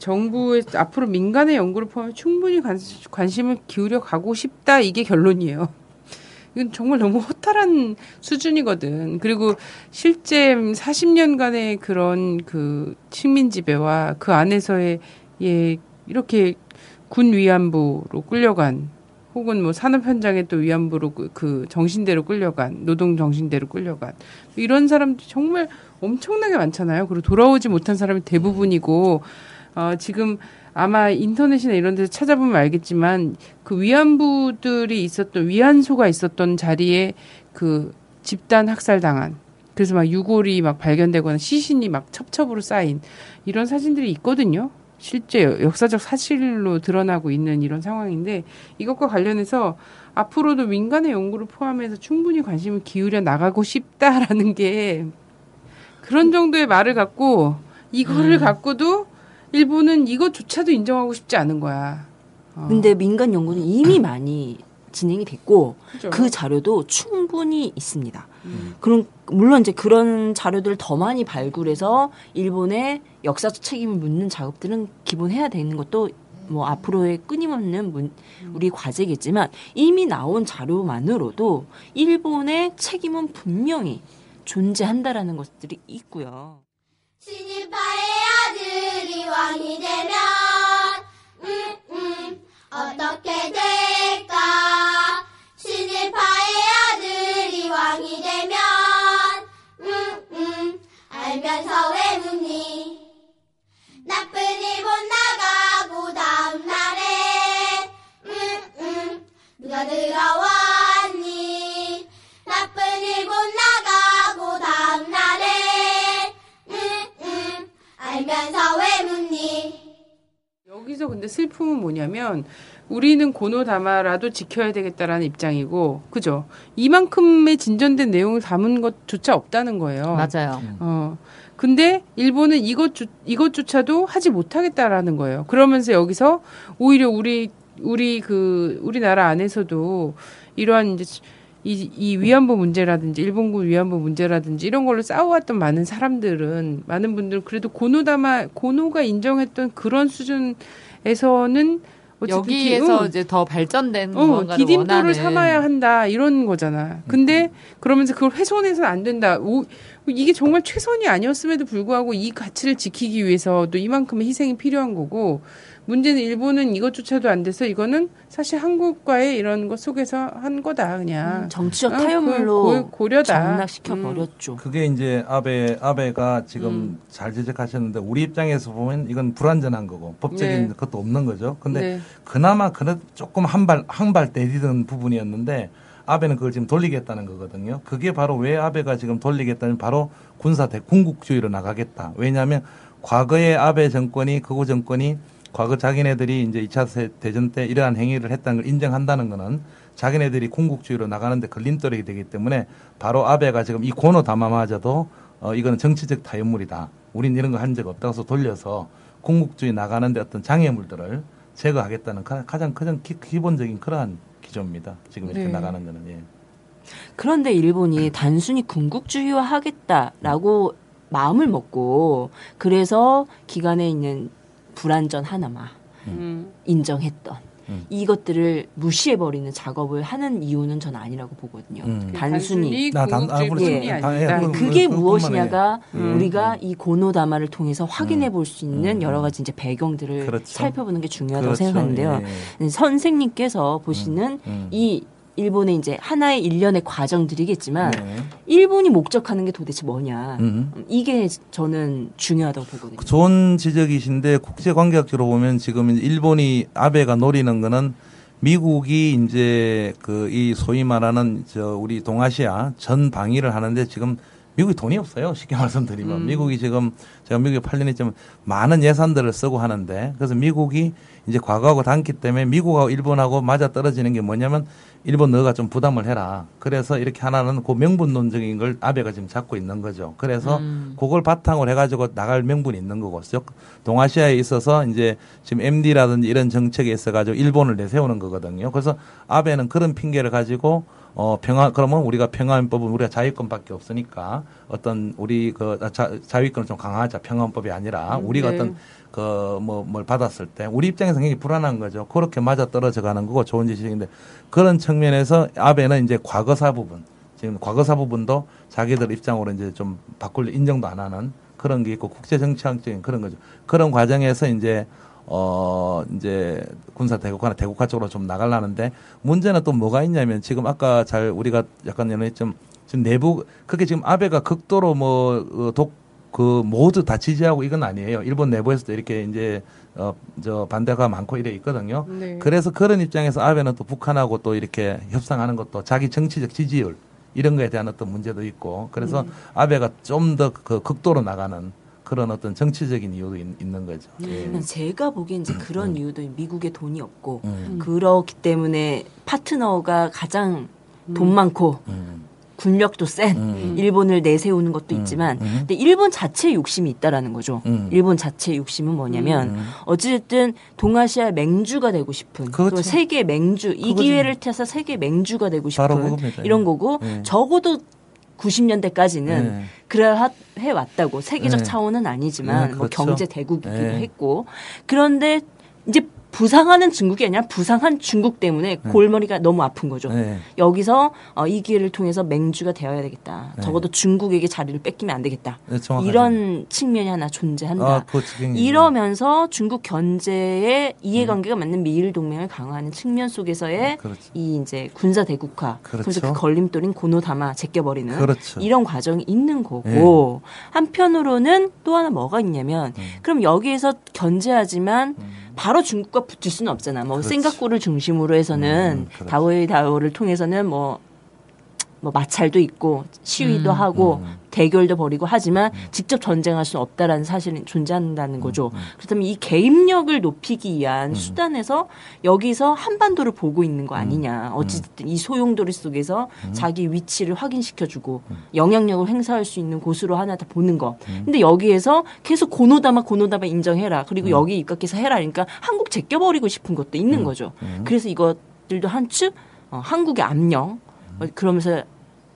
정부의 앞으로 민간의 연구를 포함해 충분히 관, 관심을 기울여 가고 싶다 이게 결론이에요. 이건 정말 너무 허탈한 수준이거든. 그리고 실제 40년간의 그런 그 식민 지배와 그 안에서의 예 이렇게 군 위안부로 끌려간 혹은 뭐 산업 현장에 또 위안부로 그- 그 정신대로 끌려간 노동 정신대로 끌려간 이런 사람들이 정말 엄청나게 많잖아요. 그리고 돌아오지 못한 사람이 대부분이고 어 지금 아마 인터넷이나 이런 데서 찾아보면 알겠지만 그 위안부들이 있었던 위안소가 있었던 자리에 그 집단 학살 당한 그래서 막 유골이 막 발견되거나 시신이 막 첩첩으로 쌓인 이런 사진들이 있거든요. 실제 역사적 사실로 드러나고 있는 이런 상황인데 이것과 관련해서 앞으로도 민간의 연구를 포함해서 충분히 관심을 기울여 나가고 싶다라는 게 그런 정도의 말을 갖고 이거를 갖고도 일본은 이것조차도 인정하고 싶지 않은 거야. 어. 근데 민간 연구는 이미 많이 진행이 됐고 그죠? 그 자료도 충분히 있습니다. 그럼 물론 이제 그런 자료들을 더 많이 발굴해서 일본의 역사적 책임을 묻는 작업들은 기본 해야 되는 것도 뭐 앞으로의 끊임없는 문- 우리 과제겠지만 이미 나온 자료만으로도 일본의 책임은 분명히 존재한다라는 것들이 있고요. 신입파의 아들이 왕이 되면 음, 음, 어떻게 될 알면서 왜 묻니 나쁜 일본 나가고 다음날에 음, 음, 누가 들어왔니 나쁜 일본 나가고 다음날에 음, 음, 알면서 왜 묻니 여기서 근데 슬픔은 뭐냐면 우리는 고노다마라도 지켜야 되겠다라는 입장이고 그죠? 이만큼의 진전된 내용을 담은 것조차 없다는 거예요. 맞아요. 어. 근데 일본은 이것 이것조차도 하지 못하겠다라는 거예요. 그러면서 여기서 오히려 우리 우리 그 우리나라 안에서도 이러한 이제 이, 이 위안부 문제라든지 일본군 위안부 문제라든지 이런 걸로 싸워왔던 많은 사람들은 많은 분들은 그래도 고노다마 고노가 인정했던 그런 수준에서는 여기에서 기- 응. 이제 더 발전된 어, 무언가를 디딤돌을 원하는 삼아야 한다 이런 거잖아. 근데 그러면서 그걸 훼손해서는 안 된다. 오, 이게 정말 최선이 아니었음에도 불구하고 이 가치를 지키기 위해서도 이만큼의 희생이 필요한 거고 문제는 일본은 이것조차도 안 돼서 이거는 사실 한국과의 이런 것 속에서 한 거다 그냥. 정치적 어, 타협물로 그 고- 고려다. 장락시켜 음. 버렸죠. 그게 이제 아베 아베가 지금 잘 지적하셨는데 우리 입장에서 보면 이건 불완전한 거고 법적인 네. 것도 없는 거죠. 근데 네. 그나마 그래 조금 한 발 한 발 내디던 부분이었는데 아베는 그걸 지금 돌리겠다는 거거든요. 그게 바로 왜 아베가 지금 돌리겠다는 바로 군사 대 군국주의로 나가겠다. 왜냐하면 과거의 아베 정권이 극우 정권이 과거 자기네들이 이제 2차 세- 대전 때 이러한 행위를 했다는 걸 인정한다는 거는 자기네들이 군국주의로 나가는데 걸림돌이 되기 때문에 바로 아베가 지금 이 고노 담화마저도 어 이거는 정치적 타협물이다. 우린 이런 거 한 적 없다고 해서 돌려서 군국주의 나가는데 어떤 장애물들을 제거하겠다는 가- 가장 가장 기, 기본적인 그러한 기조입니다. 지금 이렇게 네. 나가는 거는 예. 그런데 일본이 단순히 군국주의화 하겠다라고 마음을 먹고 그래서 기간에 있는 불안전 하나만 음. 인정했던 음. 이것들을 무시해버리는 작업을 하는 이유는 전 아니라고 보거든요. 음. 단순히 나 단- 아, 군국주의 그렇죠. 뿐이 예. 다- 예. 그건- 그게 무엇이냐가 음. 우리가 이 고노다마를 통해서 확인해 볼 수 있는 음. 여러 가지 이제 배경들을 그렇죠. 살펴보는 게 중요하다고 그렇죠. 생각하는데요. 예. 선생님께서 보시는 음. 이 일본의 이제 하나의 일련의 과정들이겠지만 네. 일본이 목적하는 게 도대체 뭐냐 음. 이게 저는 중요하다고 보거든요. 좋은 지적이신데 국제 관계학적으로 보면 지금 일본이 아베가 노리는 거는 미국이 이제 그 이 소위 말하는 저 우리 동아시아 전 방위를 하는데 지금 미국이 돈이 없어요. 쉽게 말씀드리면 미국이 지금 제가 미국에 8년 있지만 많은 예산들을 쓰고 하는데 그래서 미국이 이제 과거하고 닮기 때문에 미국하고 일본하고 맞아 떨어지는 게 뭐냐면 일본 너가 좀 부담을 해라. 그래서 이렇게 하나는 그 명분론적인 걸 아베가 지금 잡고 있는 거죠. 그래서 음. 그걸 바탕으로 해가지고 나갈 명분이 있는 거고. 즉, 동아시아에 있어서 이제 지금 MD라든지 이런 정책에 있어가지고 일본을 내세우는 거거든요. 그래서 아베는 그런 핑계를 가지고 어 평화 그러면 우리가 평화헌법은 우리가 자유권밖에 없으니까 어떤 우리 그 자, 자유권을 좀 강화하자 평화헌법이 아니라 우리가 네. 어떤 그 뭐 뭘 받았을 때 우리 입장에서 굉장히 불안한 거죠. 그렇게 맞아 떨어져 가는 거고 좋은 지식인데 그런 측면에서 아베는 이제 과거사 부분 지금 과거사 부분도 자기들 입장으로 이제 좀 바꿀 인정도 안 하는 그런 게 있고 국제 정치학적인 그런 거죠. 그런 과정에서 이제 어 이제 군사 대국화나 대국화 쪽으로 좀 나가려는데 문제는 또 뭐가 있냐면 지금 아까 잘 우리가 약간 연했좀 지금 내부 그게 지금 아베가 극도로 뭐독 그 모두 다 지지하고 이건 아니에요. 일본 내부에서도 이렇게 이제 어저 반대가 많고 이래 있거든요. 네. 그래서 그런 입장에서 아베는 또 북한하고 또 이렇게 협상하는 것도 자기 정치적 지지율 이런 거에 대한 어떤 문제도 있고 그래서 아베가 좀 더 그 극도로 나가는 그런 어떤 정치적인 이유도 있, 는 거죠. 예. 제가 보기엔 이제 그런 이유도 미국에 돈이 없고 음. 그렇기 때문에 파트너가 가장 돈 많고 음. 군력도 센 음. 일본을 내세우는 것도 음. 있지만 음. 근데 일본 자체의 욕심이 있다라는 거죠. 음. 일본 자체의 욕심은 뭐냐면 음. 어쨌든 동아시아 맹주가 되고 싶은 그렇죠. 또 세계 맹주 이 그거죠. 기회를 타서 세계 맹주가 되고 싶은. 이런 거고 네. 적어도 90년대까지는 네. 그래야 해 왔다고 세계적 네. 차원은 아니지만 네, 뭐 그렇죠. 경제 대국이기도 네. 했고 그런데 이제 부상하는 중국이 아니라 부상한 중국 때문에 골머리가 너무 아픈 거죠. 네. 여기서 어, 이 기회를 통해서 맹주가 되어야 되겠다. 네. 적어도 중국에게 자리를 뺏기면 안 되겠다. 네. 이런 측면이 하나 존재한다. 아, 굉장히 이러면서 중국 견제의 이해관계가 맞는 미일 동맹을 강화하는 측면 속에서의 그렇죠. 이 이제 군사 대국화, 그렇죠. 그래서 그 걸림돌인 고노 담아 제껴버리는 그렇죠. 이런 과정이 있는 거고 한편으로는 또 하나 뭐가 있냐면 음. 그럼 여기에서 견제하지만 바로 중국과 붙을 수는 없잖아. 뭐 그렇죠. 싱가포르를 중심으로 해서는 음. 다오의 다오를 통해서는 뭐뭐 마찰도 있고 시위도 하고 대결도 벌이고 하지만 직접 전쟁할 수는 없다라는 사실이 존재한다는 거죠. 그렇다면 이 개입력을 높이기 위한 수단에서 여기서 한반도를 보고 있는 거 아니냐. 어쨌든 이 소용돌이 속에서 자기 위치를 확인시켜주고 영향력을 행사할 수 있는 곳으로 하나 다 보는 거. 근데 여기에서 계속 고노다마 고노다마 인정해라. 그리고 여기 입각해서 해라. 그러니까 한국 제껴버리고 싶은 것도 있는 거죠. 그래서 이것들도 한축 어, 한국의 압력 어, 그러면서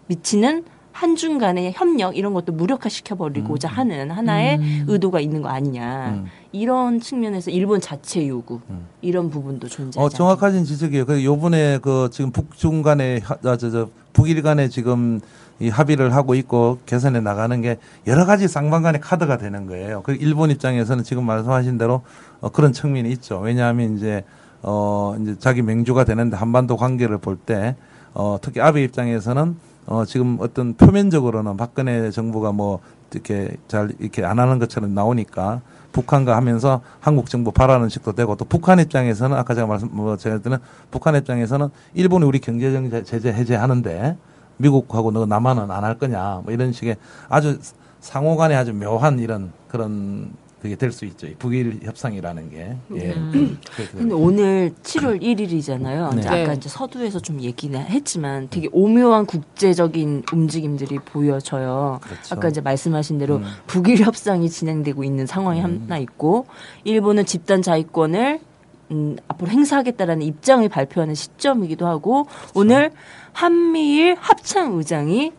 미치는 한중 간의 협력 이런 것도 무력화 시켜 버리고자 하는 하나의 의도가 있는 거 아니냐 음. 이런 측면에서 일본 자체 요구 이런 부분도 존재하지 어, 정확하신 지적이에요. 그 요번에 그 지금 북중 간에 하- 아, 저, 저 북일 간에 지금 이 합의를 하고 있고 개선해 나가는 게 여러 가지 쌍방간의 카드가 되는 거예요. 그 일본 입장에서는 지금 말씀하신 대로 어, 그런 측면이 있죠. 왜냐하면 이제 어 이제 자기 맹주가 되는데 한반도 관계를 볼 때 어 특히 아베 입장에서는 어 지금 어떤 표면적으로는 박근혜 정부가 뭐 이렇게 잘 이렇게 안 하는 것처럼 나오니까 북한과 하면서 한국 정부 바라는 식도 되고 또 북한 입장에서는 아까 제가 말씀 뭐 제가 때는 북한 입장에서는 일본이 우리 경제적 제재 해제하는데 미국하고 너 남한은 안 할 거냐 뭐 이런 식의 아주 상호간에 아주 묘한 이런 그런 그게 될 수 있죠. 이 북일 협상이라는 게. 예. 그렇게 근데 오늘 7월 1일이잖아요. 네. 이제 아까 네. 이제 서두에서 좀 얘기는 했지만 되게 오묘한 국제적인 움직임들이 보여져요. 그렇죠. 아까 이제 말씀하신 대로 음. 북일 협상이 진행되고 있는 상황이 하나 있고 일본은 집단 자위권을 음, 앞으로 행사하겠다라는 입장을 발표하는 시점이기도 하고 그렇죠. 오늘 한미일 합참 의장이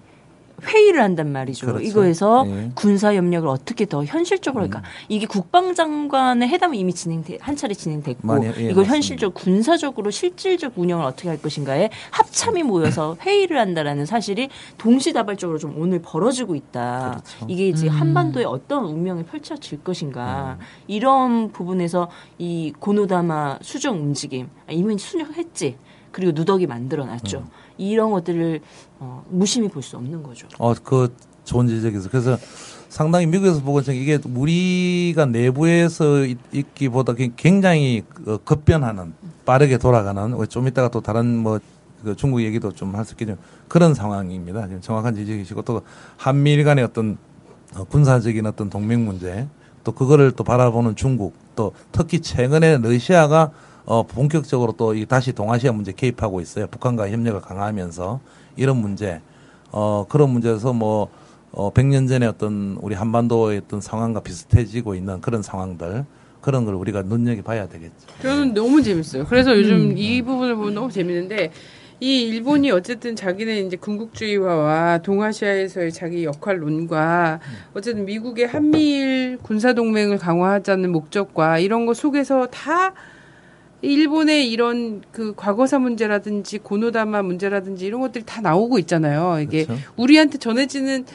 회의를 한단 말이죠. 그렇죠. 이거에서 예. 군사 협력을 어떻게 더 현실적으로 할까? 이게 국방장관의 회담은 이미 진행돼 한 차례 진행됐고 많이, 예, 이걸 맞습니다. 현실적 군사적으로 실질적 운영을 어떻게 할 것인가에 합참이 모여서 회의를 한다라는 사실이 동시다발적으로 좀 오늘 벌어지고 있다. 그렇죠. 이게 이제 한반도에 어떤 운명이 펼쳐질 것인가 이런 부분에서 이 고노다마 수정 움직임 아, 이미 수정했지. 그리고 누더기 만들어놨죠. 이런 것들을 어, 무심히 볼 수 없는 거죠. 어, 그 좋은 지적이죠. 그래서 상당히 미국에서 보고 는 이게 우리가 내부에서 있- 있기보다 굉장히 그 급변하는 빠르게 돌아가는 좀 이따가 또 다른 뭐그 중국 얘기도 좀 할 수 있겠지만 그런 상황입니다. 정확한 지적이시고 또 한미일 간의 어떤 어, 군사적인 어떤 동맹 문제 또 그거를 또 바라보는 중국 또 특히 최근에 러시아가 어 본격적으로 또 이 다시 동아시아 문제 개입하고 있어요. 북한과 협력을 강화하면서 이런 문제 어 그런 문제에서 뭐 어, 100년 전에 어떤 우리 한반도의 어떤 상황과 비슷해지고 있는 그런 상황들 그런 걸 우리가 눈여겨 봐야 되겠죠. 저는 너무 재밌어요. 그래서 요즘 이 부분을 보면 너무 재밌는데 이 일본이 어쨌든 자기네 이제 군국주의화와 동아시아에서의 자기 역할론과 어쨌든 미국의 한미일 군사 동맹을 강화하자는 목적과 이런 거 속에서 다 일본의 이런 그 과거사 문제라든지 고노다마 문제라든지 이런 것들이 다 나오고 있잖아요. 이게 그렇죠. 우리한테 전해지는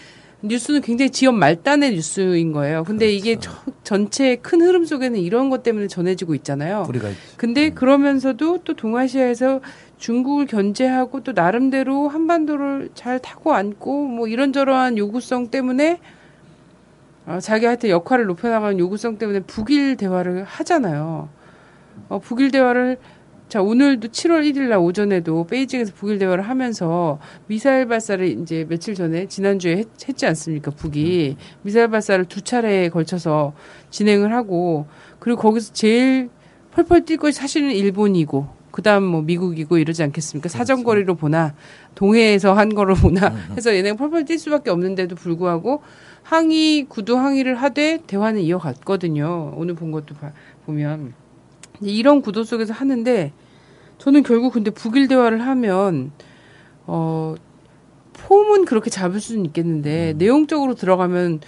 뉴스는 굉장히 지연 말단의 뉴스인 거예요. 근데 이게 그렇죠. 저- 전체 큰 흐름 속에는 이런 것 때문에 전해지고 있잖아요. 근데 그러면서도 또 동아시아에서 중국을 견제하고 또 나름대로 한반도를 잘 타고 앉고 뭐 이런저러한 요구성 때문에 어, 자기한테 역할을 높여나가는 요구성 때문에 북일 대화를 하잖아요. 어, 북일 대화를 자 오늘도 7월 1일 날 오전에도 베이징에서 북일 대화를 하면서 미사일 발사를 이제 며칠 전에 지난주에 했, 했지 않습니까 북이? 미사일 발사를 두 차례에 걸쳐서 진행을 하고 그리고 거기서 제일 펄펄 뛸 것이 사실은 일본이고 그다음 뭐 미국이고 이러지 않겠습니까? 사정거리로 보나 동해에서 한 거로 보나 해서 얘네가 펄펄 뛸 수밖에 없는데도 불구하고 항의 구두 항의를 하되 대화는 이어갔거든요. 오늘 본 것도 봐- 보면 이런 구도 속에서 하는데 저는 결국 근데 북일 대화를 하면 어 폼은 그렇게 잡을 수는 있겠는데 내용적으로 들어가면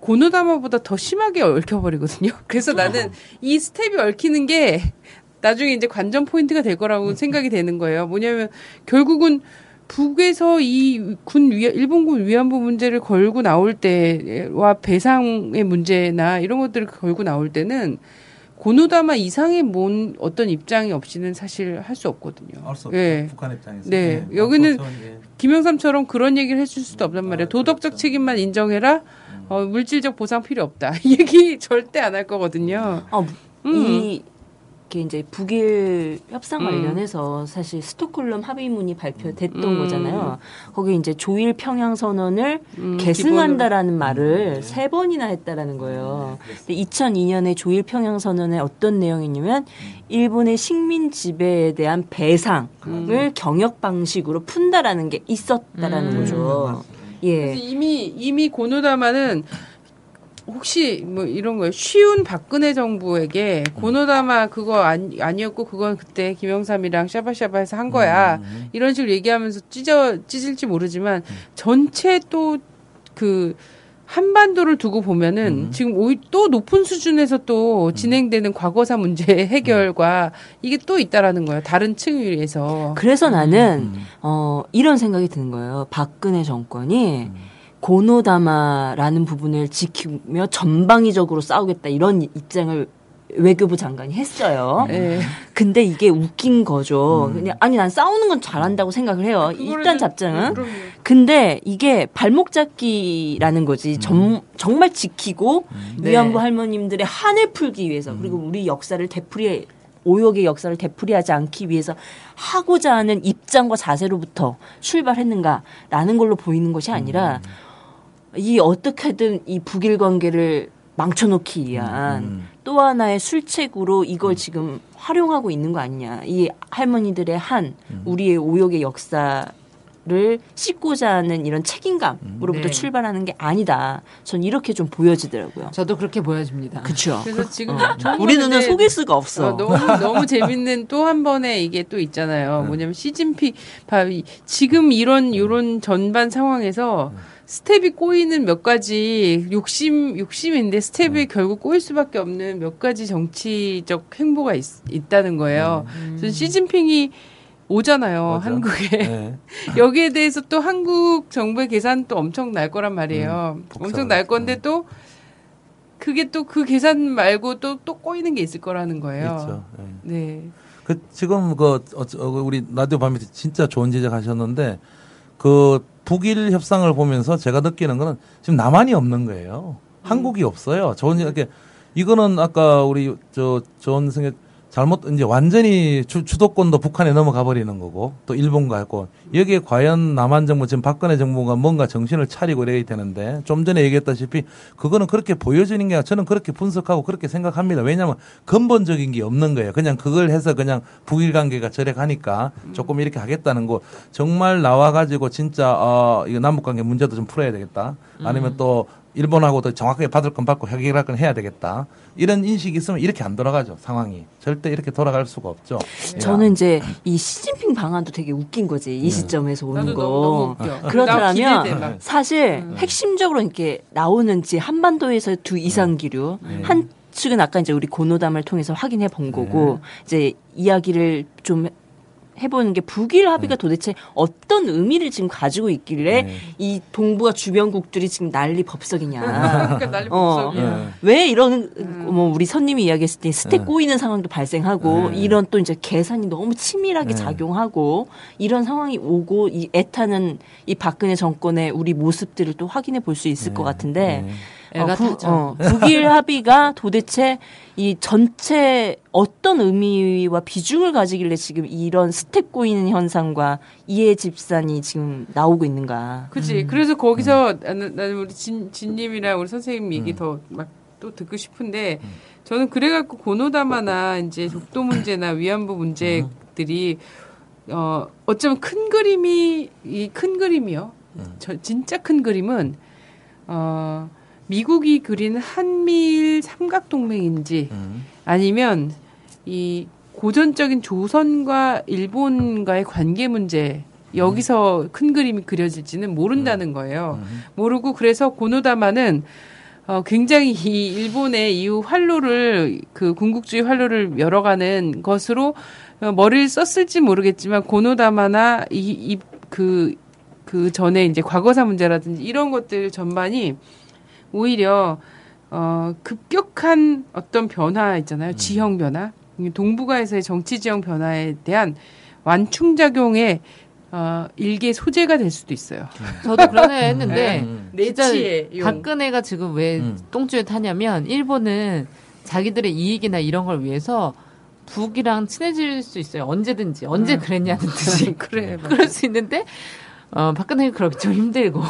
고노담화보다 더 심하게 얽혀버리거든요. 그래서 나는 이 스텝이 얽히는 게 나중에 이제 관전 포인트가 될 거라고 생각이 되는 거예요. 뭐냐면 결국은 북에서 이 군 위, 일본군 위안부 문제를 걸고 나올 때와 배상의 문제나 이런 것들을 걸고 나올 때는 고노다마 이상의 뭔 어떤 입장이 없이는 사실 할 수 없거든요. 알수 예. 북한 입장에서. 네. 예, 여기는 알수 없죠. 예. 김영삼처럼 그런 얘기를 해줄 수도 없단 말이에요. 도덕적 책임만 인정해라. 어, 물질적 보상 필요 없다. 이 얘기 절대 안 할 거거든요. 어, 음. 이 이렇게 이제 북일 협상 음. 관련해서 사실 스톡홀름 합의문이 발표됐던 음. 거잖아요. 거기 이제 조일 평양 선언을 음, 계승한다라는 말을 세 번이나 했다라는 거예요. 근데 2002년에 조일 평양 선언에 어떤 내용이냐면 일본의 식민 지배에 대한 배상을 경역 방식으로 푼다라는 게 있었다라는 음. 거죠. 예. 그래서 이미 이미 고노다마는 혹시 뭐 이런 거예요. 쉬운 박근혜 정부에게 고노다마 그거 아니, 아니었고 그건 그때 김영삼이랑 샤바샤바해서 한 거야. 이런 식으로 얘기하면서 찢어 찢을지 모르지만 전체 또 그 한반도를 두고 보면은 지금 오히 또 높은 수준에서 또 진행되는 과거사 문제 해결과 이게 또 있다라는 거예요. 다른 층에 의해서. 그래서 나는 어 이런 생각이 드는 거예요. 박근혜 정권이 고노다마라는 부분을 지키며 전방위적으로 싸우겠다 이런 입장을 외교부 장관이 했어요. 예. 근데 이게 웃긴 거죠. 그냥 아니 난 싸우는 건 잘한다고 생각을 해요. 그거를 일단 좀- 잡장은. 그럼요. 근데 이게 발목 잡기라는 거지. 점- 정말 지키고 네. 위안부 할머님들의 한을 풀기 위해서 그리고 우리 역사를 되풀이 오역의 역사를 되풀이하지 않기 위해서 하고자 하는 입장과 자세로부터 출발했는가라는 걸로 보이는 것이 아니라 이 어떻게든 이 북일 관계를 망쳐놓기 위한 또 하나의 술책으로 이걸 지금 활용하고 있는 거 아니냐. 이 할머니들의 한, 우리의 오욕의 역사를 씻고자 하는 이런 책임감으로부터 네. 출발하는 게 아니다. 전 이렇게 좀 보여지더라고요. 저도 그렇게 보여집니다. 그렇죠. 그래서 지금 어. 우리 눈은 근데 속일 수가 없어. 어, 너무 너무 재밌는 또 한 번의 이게 또 있잖아요. 뭐냐면 시진핑 바이 지금 이런 이런 전반 상황에서 스텝이 꼬이는 몇 가지 욕심 욕심인데 스텝이 결국 꼬일 수밖에 없는 몇 가지 정치적 행보가 있, 다는 거예요. 그래서 시진핑이 오잖아요 맞아. 한국에 네. 여기에 대해서 또 한국 정부의 계산도 엄청 날 거란 말이에요. 음, 엄청 날 건데 또 그게 또 그 계산 말고 또또 꼬이는 게 있을 거라는 거예요. 예. 네. 그 지금 그 어, 어, 우리 라디오 밤에 진짜 좋은 지적 하셨는데 그 북일 협상을 보면서 제가 느끼는 거는 지금 남한이 없는 거예요. 한국이 없어요. 좋은 이렇게 이거는 아까 우리 저 생각 잘못 이제 완전히 주, 주도권도 북한에 넘어가 버리는 거고 또 일본과 있고 여기에 과연 남한 정부 지금 박근혜 정부가 뭔가 정신을 차리고 이래야 되는데 좀 전에 얘기했다시피 그거는 그렇게 보여지는 게 아니라 저는 그렇게 분석하고 그렇게 생각합니다. 왜냐하면 근본적인 게 없는 거예요. 그냥 그걸 해서 그냥 북일 관계가 저래 가니까 조금 이렇게 하겠다는 거 정말 나와 가지고 진짜 어 이거 남북 관계 문제도 좀 풀어야 되겠다. 아니면 또 일본하고도 정확하게 받을 건 받고 해결할 건 해야 되겠다. 이런 인식이 있으면 이렇게 안 돌아가죠. 상황이. 절대 이렇게 돌아갈 수가 없죠. 저는 이제 이 시진핑 방안도 되게 웃긴 거지. 이 시점에서 오는 나도 거. 기대돼, 막. 사실 핵심적으로 이렇게 나오는지 한반도에서 두 이상 기류 한 측은 아까 이제 우리 고노담을 통해서 확인해 본 거고 이제 이야기를 좀 해보는 게 북일 합의가 도대체 어떤 의미를 지금 가지고 있길래 네. 이 동북아 주변국들이 지금 난리 법석이냐. 그러니까 난리 어. 법석이야. 예. 왜 이런 뭐 우리 선님이 이야기했을 때 스택 네. 꼬이는 상황도 발생하고 네. 이런 또 이제 계산이 너무 치밀하게 네. 작용하고 이런 상황이 오고 이 애타는 이 박근혜 정권의 우리 모습들을 또 확인해 볼 수 있을 것 같은데 네. 애가 어, 부- 타죠. 어, 북일 합의가 도대체 이 전체 어떤 의미와 비중을 가지길래 지금 이런 스택 꼬이는 현상과 이해 집산이 지금 나오고 있는가? 그치. 그래서 거기서 나는, 나는 우리 진, 진님이랑 우리 선생님 얘기 더막 또 듣고 싶은데 저는 그래갖고 고노다마나 이제 독도 문제나 위안부 문제들이 어 어쩌면 큰 그림이 이 큰 그림이요. 저 진짜 큰 그림은 어 미국이 그리는 한미일 삼각 동맹인지 음. 아니면 이 고전적인 조선과 일본과의 관계 문제 여기서 큰 그림이 그려질지는 모른다는 거예요. 모르고 그래서 고노다마는 어, 굉장히 이 일본의 이후 활로를 그 군국주의 활로를 열어가는 것으로 어, 머리를 썼을지 모르겠지만 고노다마나 이그그 그 전에 이제 과거사 문제라든지 이런 것들 전반이 오히려 어 급격한 어떤 변화 있잖아요. 지형 변화. 이 동북아에서의 정치 지형 변화에 대한 완충 작용의 어 일개 소재가 될 수도 있어요. 저도 그런 애 했는데 음. 진짜 내치의 용. 박근혜가 지금 왜 음. 똥줄에 타냐면 일본은 자기들의 이익이나 이런 걸 위해서 북이랑 친해질 수 있어요. 언제든지 언제 음. 그랬냐는 듯이 그래, 맞아. 그럴 수 있는데 어, 박근혜가 그렇게 좀 힘들고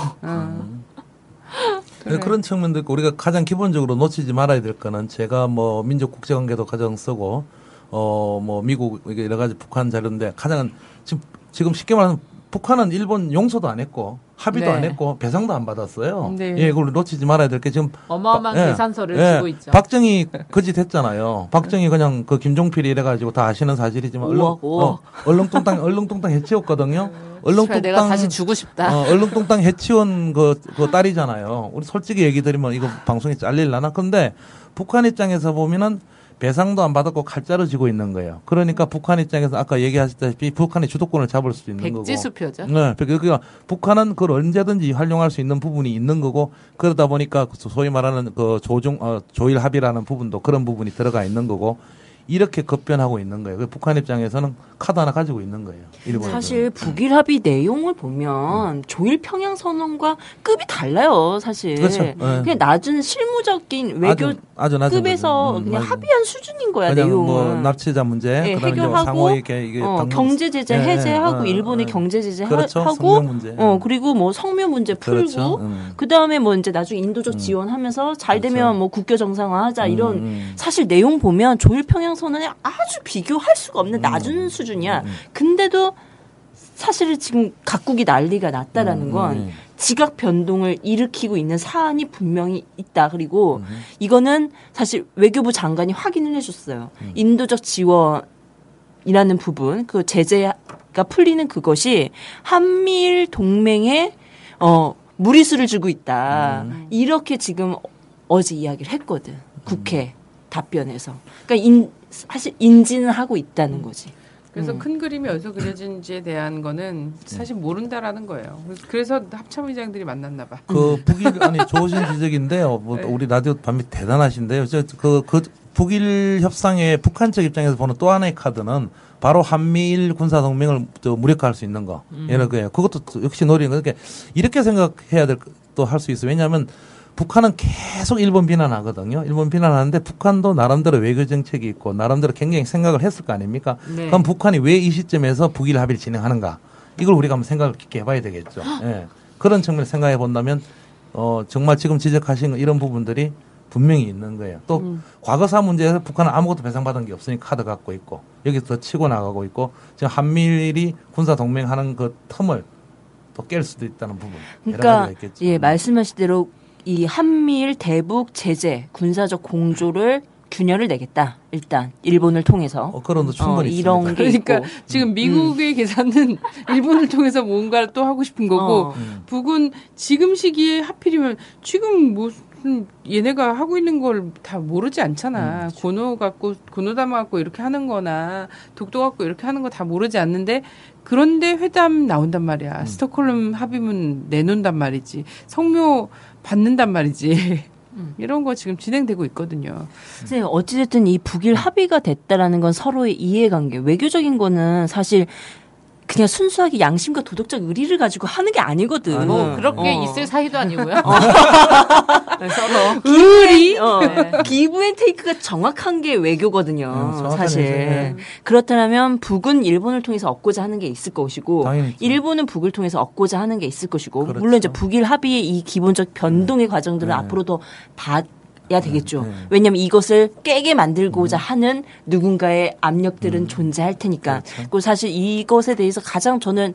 어. 네, 그런 측면도 있고 우리가 가장 기본적으로 놓치지 말아야 될 거는 제가 뭐 민족 국제 관계도 가장 쓰고 어 뭐 미국 이게 여러 가지 북한 자료인데 가장 지금 지금 쉽게 말하면 북한은 일본 용서도 안 했고 합의도 네. 안 했고 배상도 안 받았어요. 네. 예, 그걸 놓치지 말아야 될 게 지금 어마어마한 바- 예, 계산서를 예, 주고 있죠. 박정희 거짓 했잖아요. 박정희 그냥 그 김종필이 이래가지고 다 아시는 사실이지만 우와. 어, 얼렁뚱땅 얼렁뚱땅 해치웠거든요. 얼렁뚱땅 내가 다시 주고 싶다. 어, 얼렁뚱땅 해치운 그, 그 딸이잖아요. 우리 솔직히 얘기 드리면 이거 방송에 잘릴라나? 근데 북한 입장에서 보면은 배상도 안 받았고 칼자루 쥐고 있는 거예요. 그러니까 북한 입장에서 아까 얘기하셨다시피 북한이 주도권을 잡을 수 있는 거고. 백지수표죠. 네. 그러니까 북한은 그걸 언제든지 활용할 수 있는 부분이 있는 거고 그러다 보니까 소위 말하는 그 조중, 어, 조일 합의라는 부분도 그런 부분이 들어가 있는 거고 이렇게 급변하고 있는 거예요. 그 북한 입장에서는 카드 하나 가지고 있는 거예요. 일본에서. 사실 북일 합의 내용을 보면 조일 평양 선언과 급이 달라요, 사실. 그렇죠. 네. 그냥 낮은 실무적인 외교 아주, 아주 낮은 급에서 거죠. 음, 그냥 맞아요. 합의한 수준인 거야, 그냥 내용은. 뭐 납치자 문제, 예, 이제 해결하고, 어, 당- 경제 제재 예, 해제하고 예, 일본의 예. 경제 제재 그렇죠. 하고. 어 그리고 뭐 성묘 문제 풀고 그렇죠. 음. 그 다음에 뭐 이제 나중에 인도적 지원하면서 잘 되면 그렇죠. 뭐 국교 정상화하자 이런 음, 음. 사실 내용 보면 조일 평양 선언에 아주 비교할 수가 없는 음. 낮은 수준이야. 근데도 사실은 지금 각국이 난리가 났다라는 음, 건 음. 지각 변동을 일으키고 있는 사안이 분명히 있다. 그리고 음. 이거는 사실 외교부 장관이 확인을 해줬어요. 음. 인도적 지원이라는 부분, 그 제재가 풀리는 그것이 한미일 동맹에 어 무리수를 주고 있다. 음. 이렇게 지금 어제 이야기를 했거든. 국회 답변에서. 그러니까 인, 사실 인지는 하고 있다는 거지. 그래서 음. 큰 그림이 어디서 그려진지에 대한 거는 사실 모른다라는 거예요. 그래서 합참 의장들이 만났나 봐. 그 북일 아니 좋으신 지적인데요. 뭐 네. 우리 라디오 밤이 대단하신데요. 저그 그 북일 협상의 북한 측 입장에서 보는 또 하나의 카드는 바로 한미일 군사 동맹을 저 무력화할 수 있는 거 이런 거예요. 그것도 또 역시 노리는 거. 그러니까 이렇게 생각해야 될 또 할 수 있어요. 왜냐하면 북한은 계속 일본 비난하거든요. 일본 비난하는데 북한도 나름대로 외교 정책이 있고 나름대로 굉장히 생각을 했을 거 아닙니까? 네. 그럼 북한이 왜 이 시점에서 북일 합의를 진행하는가? 이걸 우리가 한번 생각을 깊게 해봐야 되겠죠. 예. 그런 측면을 생각해 본다면 어 정말 지금 지적하신 이런 부분들이 분명히 있는 거예요. 또 과거사 문제에서 북한은 아무것도 배상받은 게 없으니까 카드 갖고 있고 여기서 더 치고 나가고 있고 지금 한미일이 군사 동맹하는 그 틈을 또 깰 수도 있다는 부분 그러니까. 예 말씀하신 대로 이 한미일 대북 제재 군사적 공조를 균열을 내겠다. 일단 일본을 통해서 어, 그런 도 충분히 어, 이런 있습니다. 게 그러니까 있고. 지금 미국의 계산은 일본을 통해서 뭔가를 또 하고 싶은 거고 어. 음. 북은 지금 시기에 하필이면 지금 무슨 얘네가 하고 있는 걸 다 모르지 않잖아. 고노 갖고 고노 담아 갖고 이렇게 하는 거나 독도 갖고 이렇게 하는 거 다 모르지 않는데 그런데 회담 나온단 말이야. 스톡홀름 합의문 내놓는단 말이지. 성묘 받는단 말이지. 이런 거 지금 진행되고 있거든요. 이제 어찌됐든 이 북일 합의가 됐다라는 건 서로의 이해관계, 외교적인 거는 사실 그냥 순수하게 양심과 도덕적 의리를 가지고 하는 게 아니거든. 뭐 그렇게 어. 있을 사이도 아니고요. 서로 의리? 어, 네. give and take가 정확한 게 외교거든요. 음, 사실. 얘기죠. 그렇다면 북은 일본을 통해서 얻고자 하는 게 있을 것이고 당연히. 일본은 북을 통해서 얻고자 하는 게 있을 것이고 그렇죠. 물론 이제 북일 합의의 이 기본적 변동의 과정들은 네. 앞으로 더봐 야 되겠죠. 네. 왜냐하면 이것을 깨게 만들고자 하는 누군가의 압력들은 존재할 테니까. 음. 그렇죠. 그리고 사실 이것에 대해서 가장 저는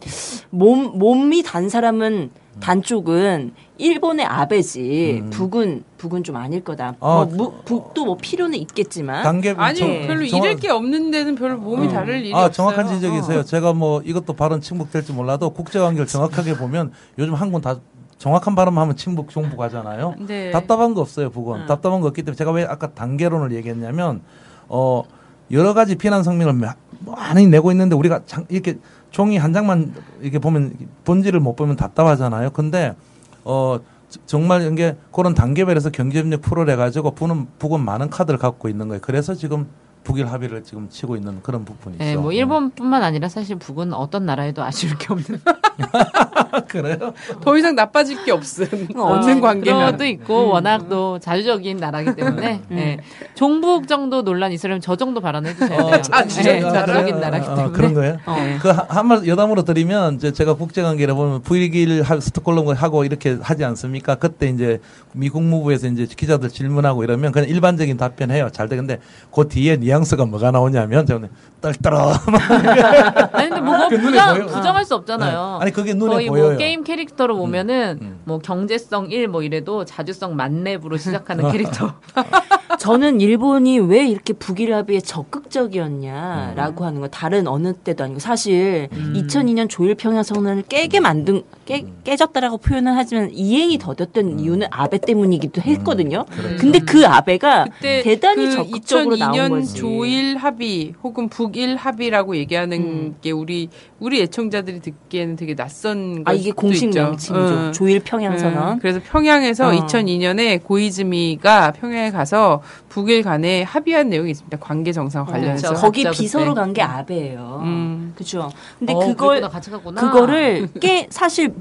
몸 몸이 단 사람은 단 쪽은 일본의 아베지 음. 북은 북은 좀 아닐 거다. 어, 뭐 무- 북도 뭐 필요는 있겠지만 단계 아니 정- 별로 정확- 잃을 게 없는 데는 별로 몸이 다를 일이 아, 없어요. 정확한 지적이세요. 어. 제가 뭐 이것도 발언 침묵될지 몰라도 국제관계를 정확하게 보면 요즘 한군 다 정확한 발언하면 침묵 종북 하잖아요. 네. 답답한 거 없어요, 북은. 답답한 거 없기 때문에 제가 왜 아까 단계론을 얘기했냐면 어 여러 가지 비난 성명을 마- 많이 내고 있는데 우리가 장- 이렇게 종이 한 장만 이렇게 보면 본질을 못 보면 답답하잖아요. 근데 어 저- 정말 이게 그런 단계별에서 경제협력 풀어내 가지고 북은 북은 많은 카드를 갖고 있는 거예요. 그래서 지금 북일 합의를 지금 치고 있는 그런 부분이 있어. 네, 뭐 일본뿐만 아니라 사실 북은 어떤 나라에도 아쉬울 게 없는 그래요? 더 이상 나빠질 게 없음. 어, 없는 관계면. 것도 있고 워낙 또 자주적인 나라기 때문에 네. 종북 정도 논란 있으려면 저 정도 발언해 주셔야 돼요. 자주적인 네, 나라. 자주적인 나라기 어, 때문에. 그런 거예요? 어. 그 한말 여담으로 드리면 이제 제가 국제관계를 보면 북일 하- 스톡홀름 하고 이렇게 하지 않습니까? 그때 이제 미 국무부에서 이제 기자들 질문하고 이러면 그냥 일반적인 답변해요. 잘 되는데 그 뒤에 뉘앙스가 뭐가 나오냐면 저는 떨떠러 아니 근데 뭐 그 부정. 부정할 수 없잖아요. 네. 아니, 그게 눈에 거의 보여요. 뭐 게임 캐릭터로 보면은 음. 뭐 경제성 1 뭐 이래도 자주성 만렙으로 시작하는 캐릭터. 저는 일본이 왜 이렇게 북일 합의에 적극적이었냐라고 하는 건 다른 어느 때도 아니고 사실 2002년 조일 평양 선언을 깨게 만든 깨, 깨졌다라고 표현은 하지만 이행이 더뎠던 이유는 아베 때문이기도 했거든요. 근데 그 아베가 그때 대단히 그 적극적으로 나온 2002년 거지. 조일 합의 혹은 북일 합의라고 얘기하는 음. 게 우리 우리 애청자들이 듣기에는 되게 낯선 아 이게 공식 있죠. 명칭이죠. 응. 조일 평양 응. 선언. 그래서 평양에서 어. 2002년에 고이즈미가 평양에 가서 북일 간에 합의한 내용이 있습니다. 관계 정상 관련해서. 그렇죠. 거기 비서로. 간 게 아베예요. 음. 그렇죠. 근데 어, 그걸 그랬구나, 같이 갔구나. 그거를 깨 사실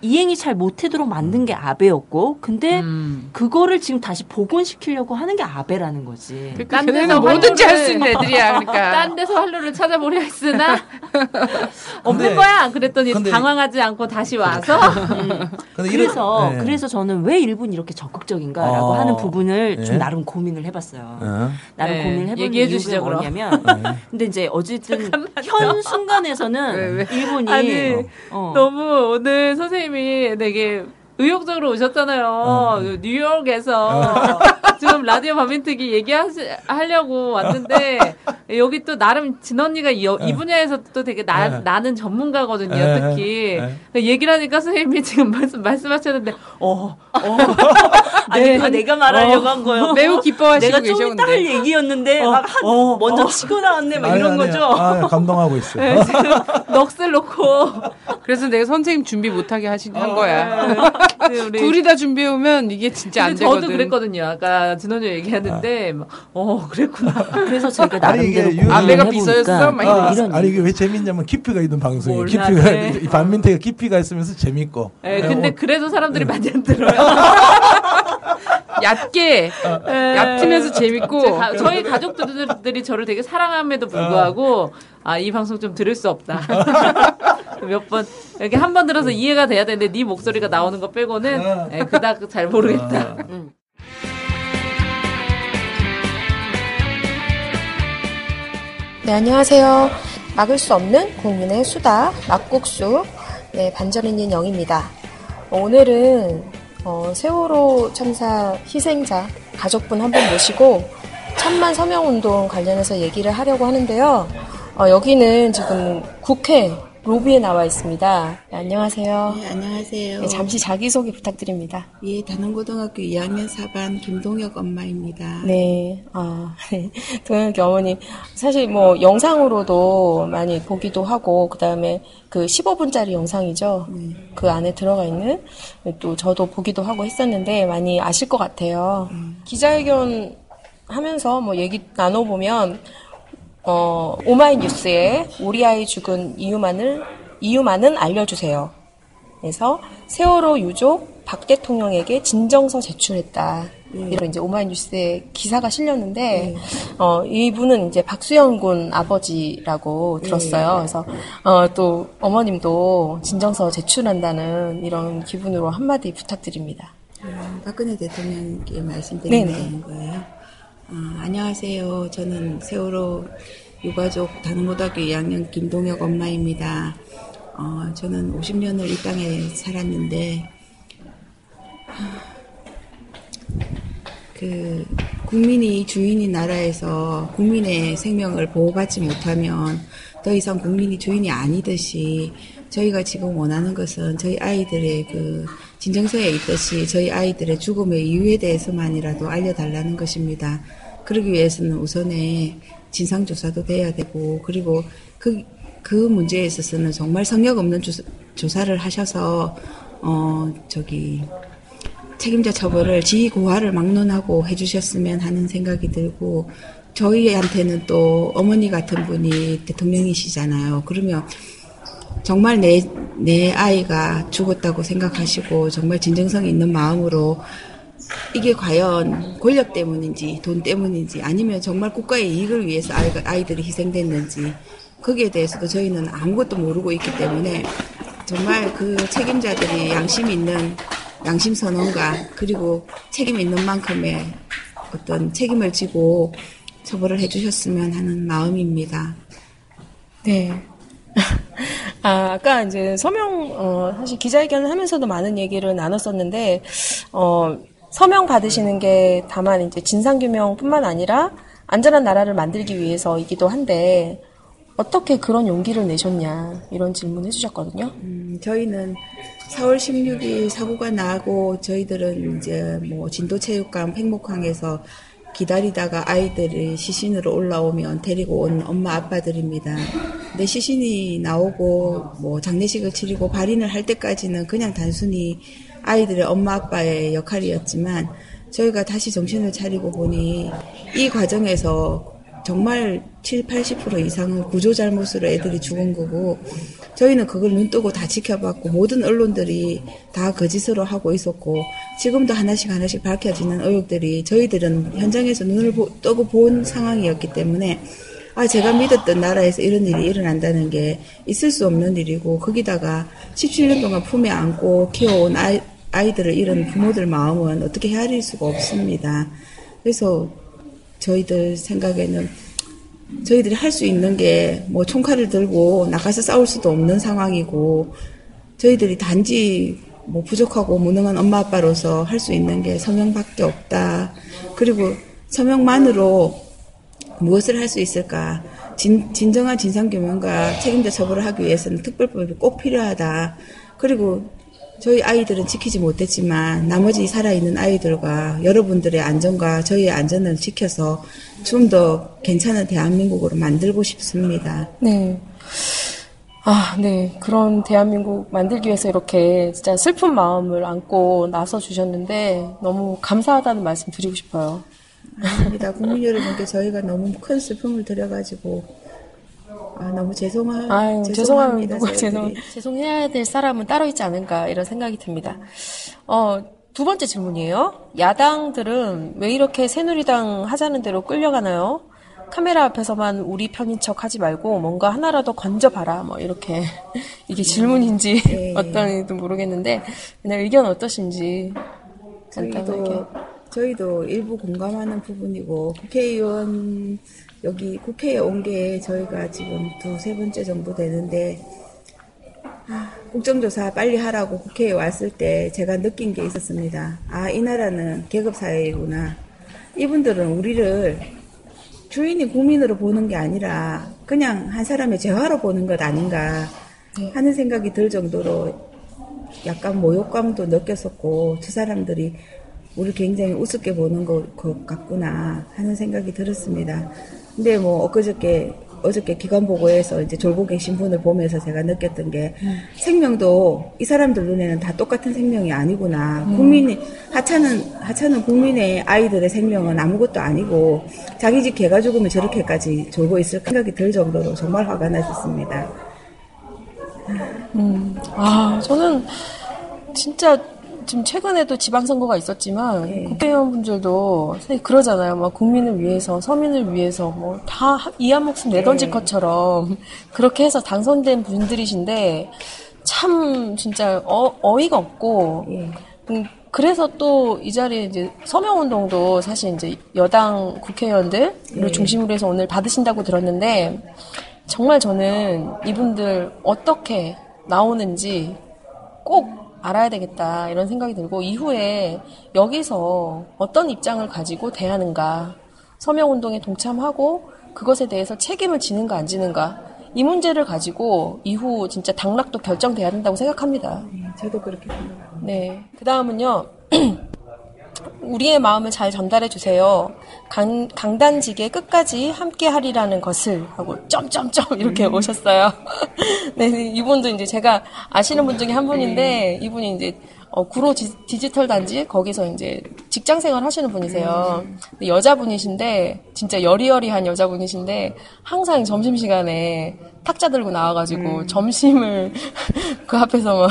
이행이 잘 못하도록 만든 게 아베였고, 근데 음. 그거를 지금 다시 복원시키려고 하는 게 아베라는 거지. 그러니까 딴 걔네는 데서 뭐든지 할 수 있는 애들이야. 그러니까. 딴 데서 활로를 찾아보려 했으나 없는 근데- 거야. 그랬더니 근데- 당황하지 않고 다시 와서 근데 그래서 이런- 네. 그래서 저는 왜 일본이 이렇게 적극적인가라고 어. 하는 부분을 좀 네. 나름 고민을 해봤어요. 어. 나름 네, 고민을 해본 얘기해 이유가. 뭐냐면, 근데 이제 어쨌든 현 순간에서는 왜, 왜? 일본이 아니, 어, 너무 오늘 선생님 이 되게 의욕적으로 오셨잖아요. 어. 뉴욕에서 지금 라디오 밤인특기 얘기하려고 왔는데 여기 또 나름 진 언니가 이, 이 분야에서 또 되게 나, 네. 나는 전문가거든요. 네. 특히 네. 얘기를 하니까 선생님이 지금 말씀 말씀하셨는데 어, 어, 아니 네. 내가 말하려고 한 거예요. 매우 기뻐하시고 내가 좀 이따 할. 얘기였는데 어, 막 한, 어, 먼저 어. 치고 나왔네 막 아니, 이런 아니, 거죠. 아, 감동하고 있어요. 네, 지금 넋을 놓고 그래서 내가 선생님 준비 못하게 하신 한 어, 거야. 네, 우리 둘이 다 준비해 오면 이게 진짜 안 되거든. 저도 그랬거든요. 아까 진원이 얘기하는데 막, 어 그랬구나. 그래서 제가 아니, 이게 나름대로 유- 고민을 아, 내가 비서였어? 막 아, 이런 아니 이게 왜 재밌냐면 깊이가 있는 방송이에요. 깊이가 네. 이 반민태가 깊이가 있으면서 재밌고. 예, 네, 근데 어, 그래도 사람들이 많이 안 들어요. 얕게 예. 얕으면서 재밌고 제 가- 저희 가족들이 저를 되게 사랑함에도 불구하고 아이 방송 좀 들을 수 없다. 몇 번 이렇게 한 번 들어서 이해가 돼야 되는데 네 목소리가 나오는 거 빼고는 예, 그닥 잘 모르겠다. 음. 네, 안녕하세요. 막을 수 없는 국민의 수다, 막국수, 네, 반전있는 영입니다. 오늘은 어, 세월호 참사 희생자 가족분 한 분 모시고 천만 서명 운동 관련해서 얘기를 하려고 하는데요. 어, 여기는 지금 국회 로비에 나와 있습니다. 네, 안녕하세요. 네, 안녕하세요. 네, 잠시 자기소개 부탁드립니다. 예, 단원고등학교 2학년 4반 김동혁 엄마입니다. 네, 아, 네. 동혁이 어머니. 사실 뭐 영상으로도 많이 보기도 하고, 그 다음에 그 15분짜리 영상이죠. 네. 그 안에 들어가 있는 또 저도 보기도 하고 했었는데 많이 아실 것 같아요. 기자회견 하면서 뭐 얘기 나눠보면, 어, 오마이뉴스에 우리 아이 죽은 이유만을, 이유만은 알려주세요. 그래서 세월호 유족 박 대통령에게 진정서 제출했다. 이런 이제 오마이뉴스에 기사가 실렸는데 어 이분은 이제 박수영 군 아버지라고 들었어요. 그래서 어 또 어머님도 진정서 제출한다는 이런 기분으로 한마디 부탁드립니다. 음, 박근혜 대통령께. 되는 거예요. 아, 안녕하세요. 저는 세월호 유가족 단원고등학교 2학년 김동혁 엄마입니다. 어, 저는 50년을 이 땅에 살았는데 그 국민이 주인인 나라에서 국민의 생명을 보호받지 못하면 더 이상 국민이 주인이 아니듯이 저희가 지금 원하는 것은 저희 아이들의 그 진정서에 있듯이 저희 아이들의 죽음의 이유에 대해서만이라도 알려달라는 것입니다. 그러기 위해서는 우선에 진상조사도 돼야 되고 그리고 그, 그 문제에 있어서는 정말 성역 없는 조사, 조사 를 하셔서 어 저기 책임자 처벌을 지고하를 막론하고 해주셨으면 하는 생각이 들고 저희한테는 또 어머니 같은 분이 대통령이시잖아요. 그러면 정말 내, 내 아이가 죽었다고 생각하시고 정말 진정성 있는 마음으로 이게 과연 권력 때문인지 돈 때문인지 아니면 정말 국가의 이익을 위해서 아이가, 아이들이 희생됐는지 거기에 대해서도 저희는 아무것도 모르고 있기 때문에 정말 그 책임자들이 양심 있는 양심 선언과 그리고 책임 있는 만큼의 어떤 책임을 지고 처벌을 해주셨으면 하는 마음입니다. 네. 아, 아까 이제 서명, 어, 사실 기자회견을 하면서도 많은 얘기를 나눴었는데, 어, 서명 받으시는 게 다만 이제 진상규명뿐만 아니라 안전한 나라를 만들기 위해서이기도 한데, 어떻게 그런 용기를 내셨냐, 이런 질문 해주셨거든요. 음, 저희는 4월 16일 사고가 나고 저희들은 이제 뭐 진도체육관 팽목항에서 기다리다가 아이들이 시신으로 올라오면 데리고 온 엄마 아빠들입니다. 근데 시신이 나오고 뭐 장례식을 치르고 발인을 할 때까지는 그냥 단순히 아이들의 엄마 아빠의 역할이었지만 저희가 다시 정신을 차리고 보니 이 과정에서 정말 7, 80% 이상은 구조 잘못으로 애들이 죽은 거고 저희는 그걸 눈 뜨고 다 지켜봤고 모든 언론들이 다 거짓으로 하고 있었고 지금도 하나씩 하나씩 밝혀지는 의혹들이 저희들은 현장에서 눈을 보, 뜨고 본 상황이었기 때문에 아 제가 믿었던 나라에서 이런 일이 일어난다는 게 있을 수 없는 일이고 거기다가 17년 동안 품에 안고 키워온 아이, 아이들을 잃은 부모들 마음은 어떻게 헤아릴 수가 없습니다. 그래서 저희들 생각에는 저희들이 할 수 있는 게 뭐 총칼을 들고 나가서 싸울 수도 없는 상황이고 저희들이 단지 뭐 부족하고 무능한 엄마 아빠로서 할 수 있는 게 서명밖에 없다. 그리고 서명만으로 무엇을 할 수 있을까? 진, 진정한 진상규명과 책임자 처벌을 하기 위해서는 특별법이 꼭 필요하다. 그리고 저희 아이들은 지키지 못했지만 나머지 살아있는 아이들과 여러분들의 안전과 저희의 안전을 지켜서 좀 더 괜찮은 대한민국으로 만들고 싶습니다. 네. 아, 네. 그런 대한민국 만들기 위해서 이렇게 진짜 슬픈 마음을 안고 나서 주셨는데 너무 감사하다는 말씀 드리고 싶어요. 아닙니다. 국민 여러분께 저희가 너무 큰 슬픔을 드려가지고 아, 너무 죄송하, 아유, 죄송합니다. 죄송합니다. 죄송, 죄송해야 될 사람은 따로 있지 않은가 이런 생각이 듭니다. 어, 두 번째 질문이에요. 야당들은 왜 이렇게 새누리당 하자는 대로 끌려가나요? 카메라 앞에서만 우리 편인 척 하지 말고 뭔가 하나라도 건져봐라. 뭐 이렇게 이게 질문인지 네. 어떤지도 모르겠는데 그냥 의견 어떠신지 간단하게. 저희도, 일부 공감하는 부분이고 국회의원 여기 국회에 온 게 저희가 지금 두 세 번째 정도 되는데 아, 국정조사 빨리 하라고 국회에 왔을 때 제가 느낀 게 있었습니다. 아, 이 나라는 계급사회이구나. 이분들은 우리를 주인이 국민으로 보는 게 아니라 그냥 한 사람의 재화로 보는 것 아닌가 하는 생각이 들 정도로 약간 모욕감도 느꼈었고 두 사람들이 우리 굉장히 우습게 보는 것, 것 같구나 하는 생각이 들었습니다. 근데 뭐 엊그저께 어저께 기관 보고에서 이제 졸고 계신 분을 보면서 제가 느꼈던 게 생명도 이 사람들 눈에는 다 똑같은 생명이 아니구나. 국민이 하찮은 하찮은 국민의 아이들의 생명은 아무것도 아니고 자기 집 개가 죽으면 저렇게까지 졸고 있을 생각이 들 정도로 정말 화가 나셨습니다. 음, 아, 저는 진짜 지금 최근에도 지방선거가 있었지만 국회의원분들도 사실 그러잖아요. 막 국민을 위해서, 서민을 위해서 뭐 다 이 한 목숨 내던질 것처럼 그렇게 해서 당선된 분들이신데 참 진짜 어, 어이가 없고 음, 그래서 또 이 자리에 이제 서명운동도 사실 이제 여당 국회의원들을 예. 중심으로 해서 오늘 받으신다고 들었는데 정말 저는 이분들 어떻게 나오는지 꼭 알아야 되겠다 이런 생각이 들고 이후에 여기서 어떤 입장을 가지고 대하는가 서명 운동에 동참하고 그것에 대해서 책임을 지는가 안 지는가 이 문제를 가지고 이후 진짜 당락도 결정돼야 된다고 생각합니다. 저도 그렇게 생각합니다. 네. 그 다음은요. 우리의 마음을 잘 전달해 주세요. 강, 강단지게 끝까지 함께 하리라는 것을 하고 점점점 이렇게 오셨어요. 네, 이분도 이제 제가 아시는 분 중에 한 분인데 이분이 이제 어, 구로 디, 디지털 단지 거기서 이제 직장 생활 하시는 분이세요. 근데 여자분이신데 진짜 여리여리한 여자분이신데 항상 점심 시간에 탁자 들고 나와가지고 점심을 그 앞에서 막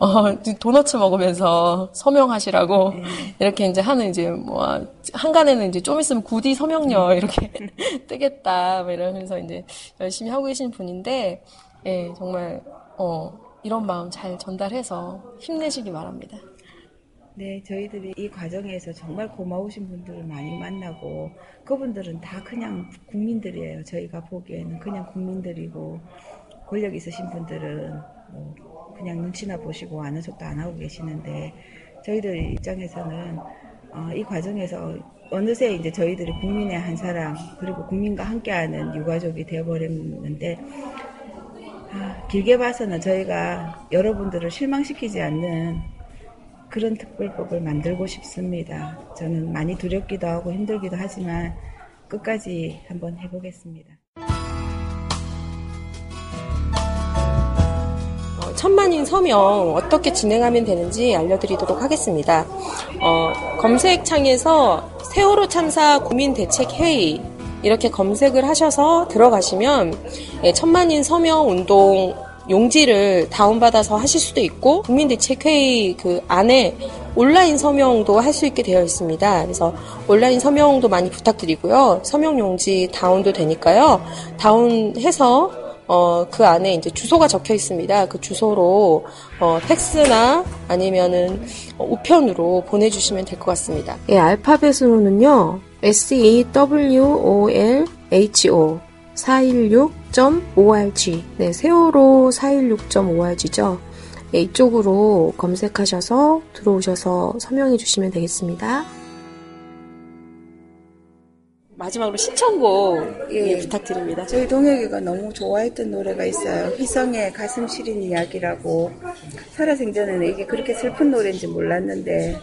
어, 도너츠 먹으면서 서명하시라고 이렇게 이제 하는 이제 뭐 한간에는 이제 좀 있으면 구디 서명녀 이렇게 뜨겠다 뭐 이러면서 이제 열심히 하고 계신 분인데 예 정말 어 이런 마음 잘 전달해서 힘내시기 바랍니다. 네, 저희들이 이 과정에서 정말 고마우신 분들을 많이 만나고 그분들은 다 그냥 국민들이에요. 저희가 보기에는 그냥 국민들이고 권력 있으신 분들은 뭐 그냥 눈치나 보시고 아는 척도 안 하고 계시는데 저희들 입장에서는 어, 이 과정에서 어느새 이제 저희들이 국민의 한 사람 그리고 국민과 함께하는 유가족이 되어버렸는데 아, 길게 봐서는 저희가 여러분들을 실망시키지 않는 그런 특별법을 만들고 싶습니다. 저는 많이 두렵기도 하고 힘들기도 하지만 끝까지 한번 해보겠습니다. 어, 천만인 서명 어떻게 진행하면 되는지 알려드리도록 하겠습니다. 어, 검색창에서 세월호 참사 국민대책회의 이렇게 검색을 하셔서 들어가시면 예, 천만인 서명 운동 용지를 다운받아서 하실 수도 있고 국민대책회의 그 안에 온라인 서명도 할 수 있게 되어 있습니다. 그래서 온라인 서명도 많이 부탁드리고요. 서명 용지 다운도 되니까요. 다운해서 어, 그 안에 이제 주소가 적혀 있습니다. 그 주소로 어, 팩스나 아니면은 어, 우편으로 보내주시면 될 것 같습니다. 예, 알파벳으로는요. S E W O L H O 416.org. 네, 세월호 416.org죠. 네, 이쪽으로 검색하셔서 들어오셔서 서명해 주시면 되겠습니다. 마지막으로 신청곡 예, 예. 부탁드립니다. 저희 동혁이가 너무 좋아했던 노래가 있어요. 희성의 가슴 시린 이야기라고. 살아생전에는 이게 그렇게 슬픈 노래인지 몰랐는데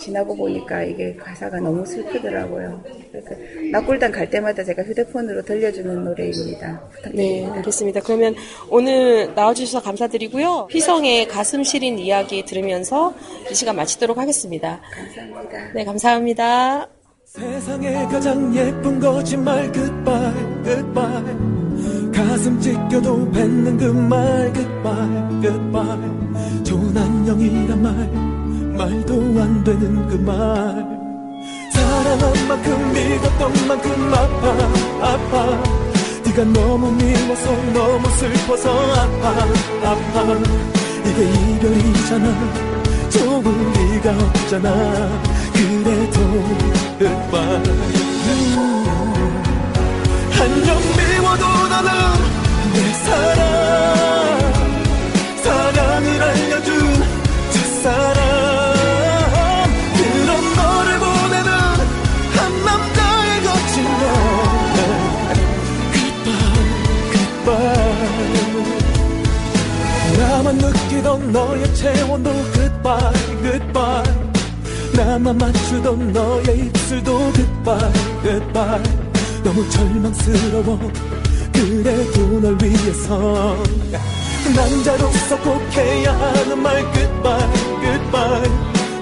지나고 보니까 이게 가사가 너무 슬프더라고요. 낙골당 갈 때마다 제가 휴대폰으로 들려주는 노래입니다. 네, 알겠습니다. 그러면 오늘 나와주셔서 감사드리고요. 휘성의 가슴 시린 이야기 들으면서 이 시간 마치도록 하겠습니다. 감사합니다. 네, 감사합니다. 세상에 가장 예쁜 거짓말 goodbye goodbye. 가슴 찢겨도 뱉는 그 말 goodbye goodbye. 좋은 안녕이란 말 말도 안 되는 그 말. 사랑한 만큼 믿었던 만큼 아파 아파. 네가 너무 미워서 너무 슬퍼서 아파 아파. 이게 이별이잖아. 좋을 리가 없잖아. 그래도 goodbye 한점 미워도 나는 내 사랑. 사랑을 알려준 첫사랑. 그런 너를 보내는 한 남자의 거친 너 goodbye goodbye. 나만 느끼던 너의 체온도 goodbye goodbye 나만 맞추던 너의 입술도 goodbye goodbye. 너무 절망스러워. 그래도 널 위해서. 남자로서 꼭 해야 하는 말 goodbye goodbye.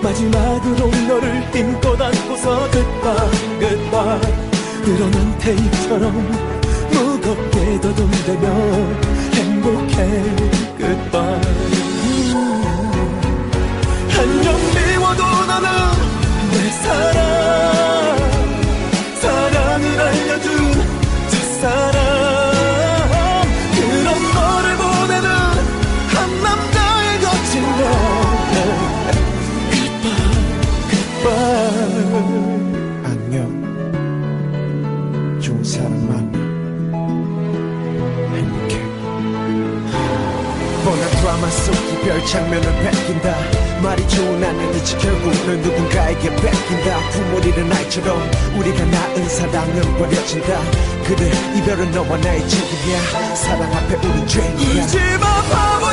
마지막으로 너를 힘껏 안고서 goodbye goodbye. 늘어난 테이프처럼 무겁게 더듬대며 행복해 goodbye 내 사랑 사랑을 알려준 첫사랑 그런 너를 보내는 한 남자의 거친 너 goodbye goodbye 안녕. 좋은 사람 만나. 행복해 뻔한 드라마 속 이별 장면을 베낀다 말이 좋은 하늘이지 결국은 누군가에게 뺏긴다. 부모리는 아이처럼 우리가 낳은 사랑은 버려진다. 그래 이별은 너와 나의 책임이야. 사랑 앞에 우린 죄인이야. 이제 마 바보야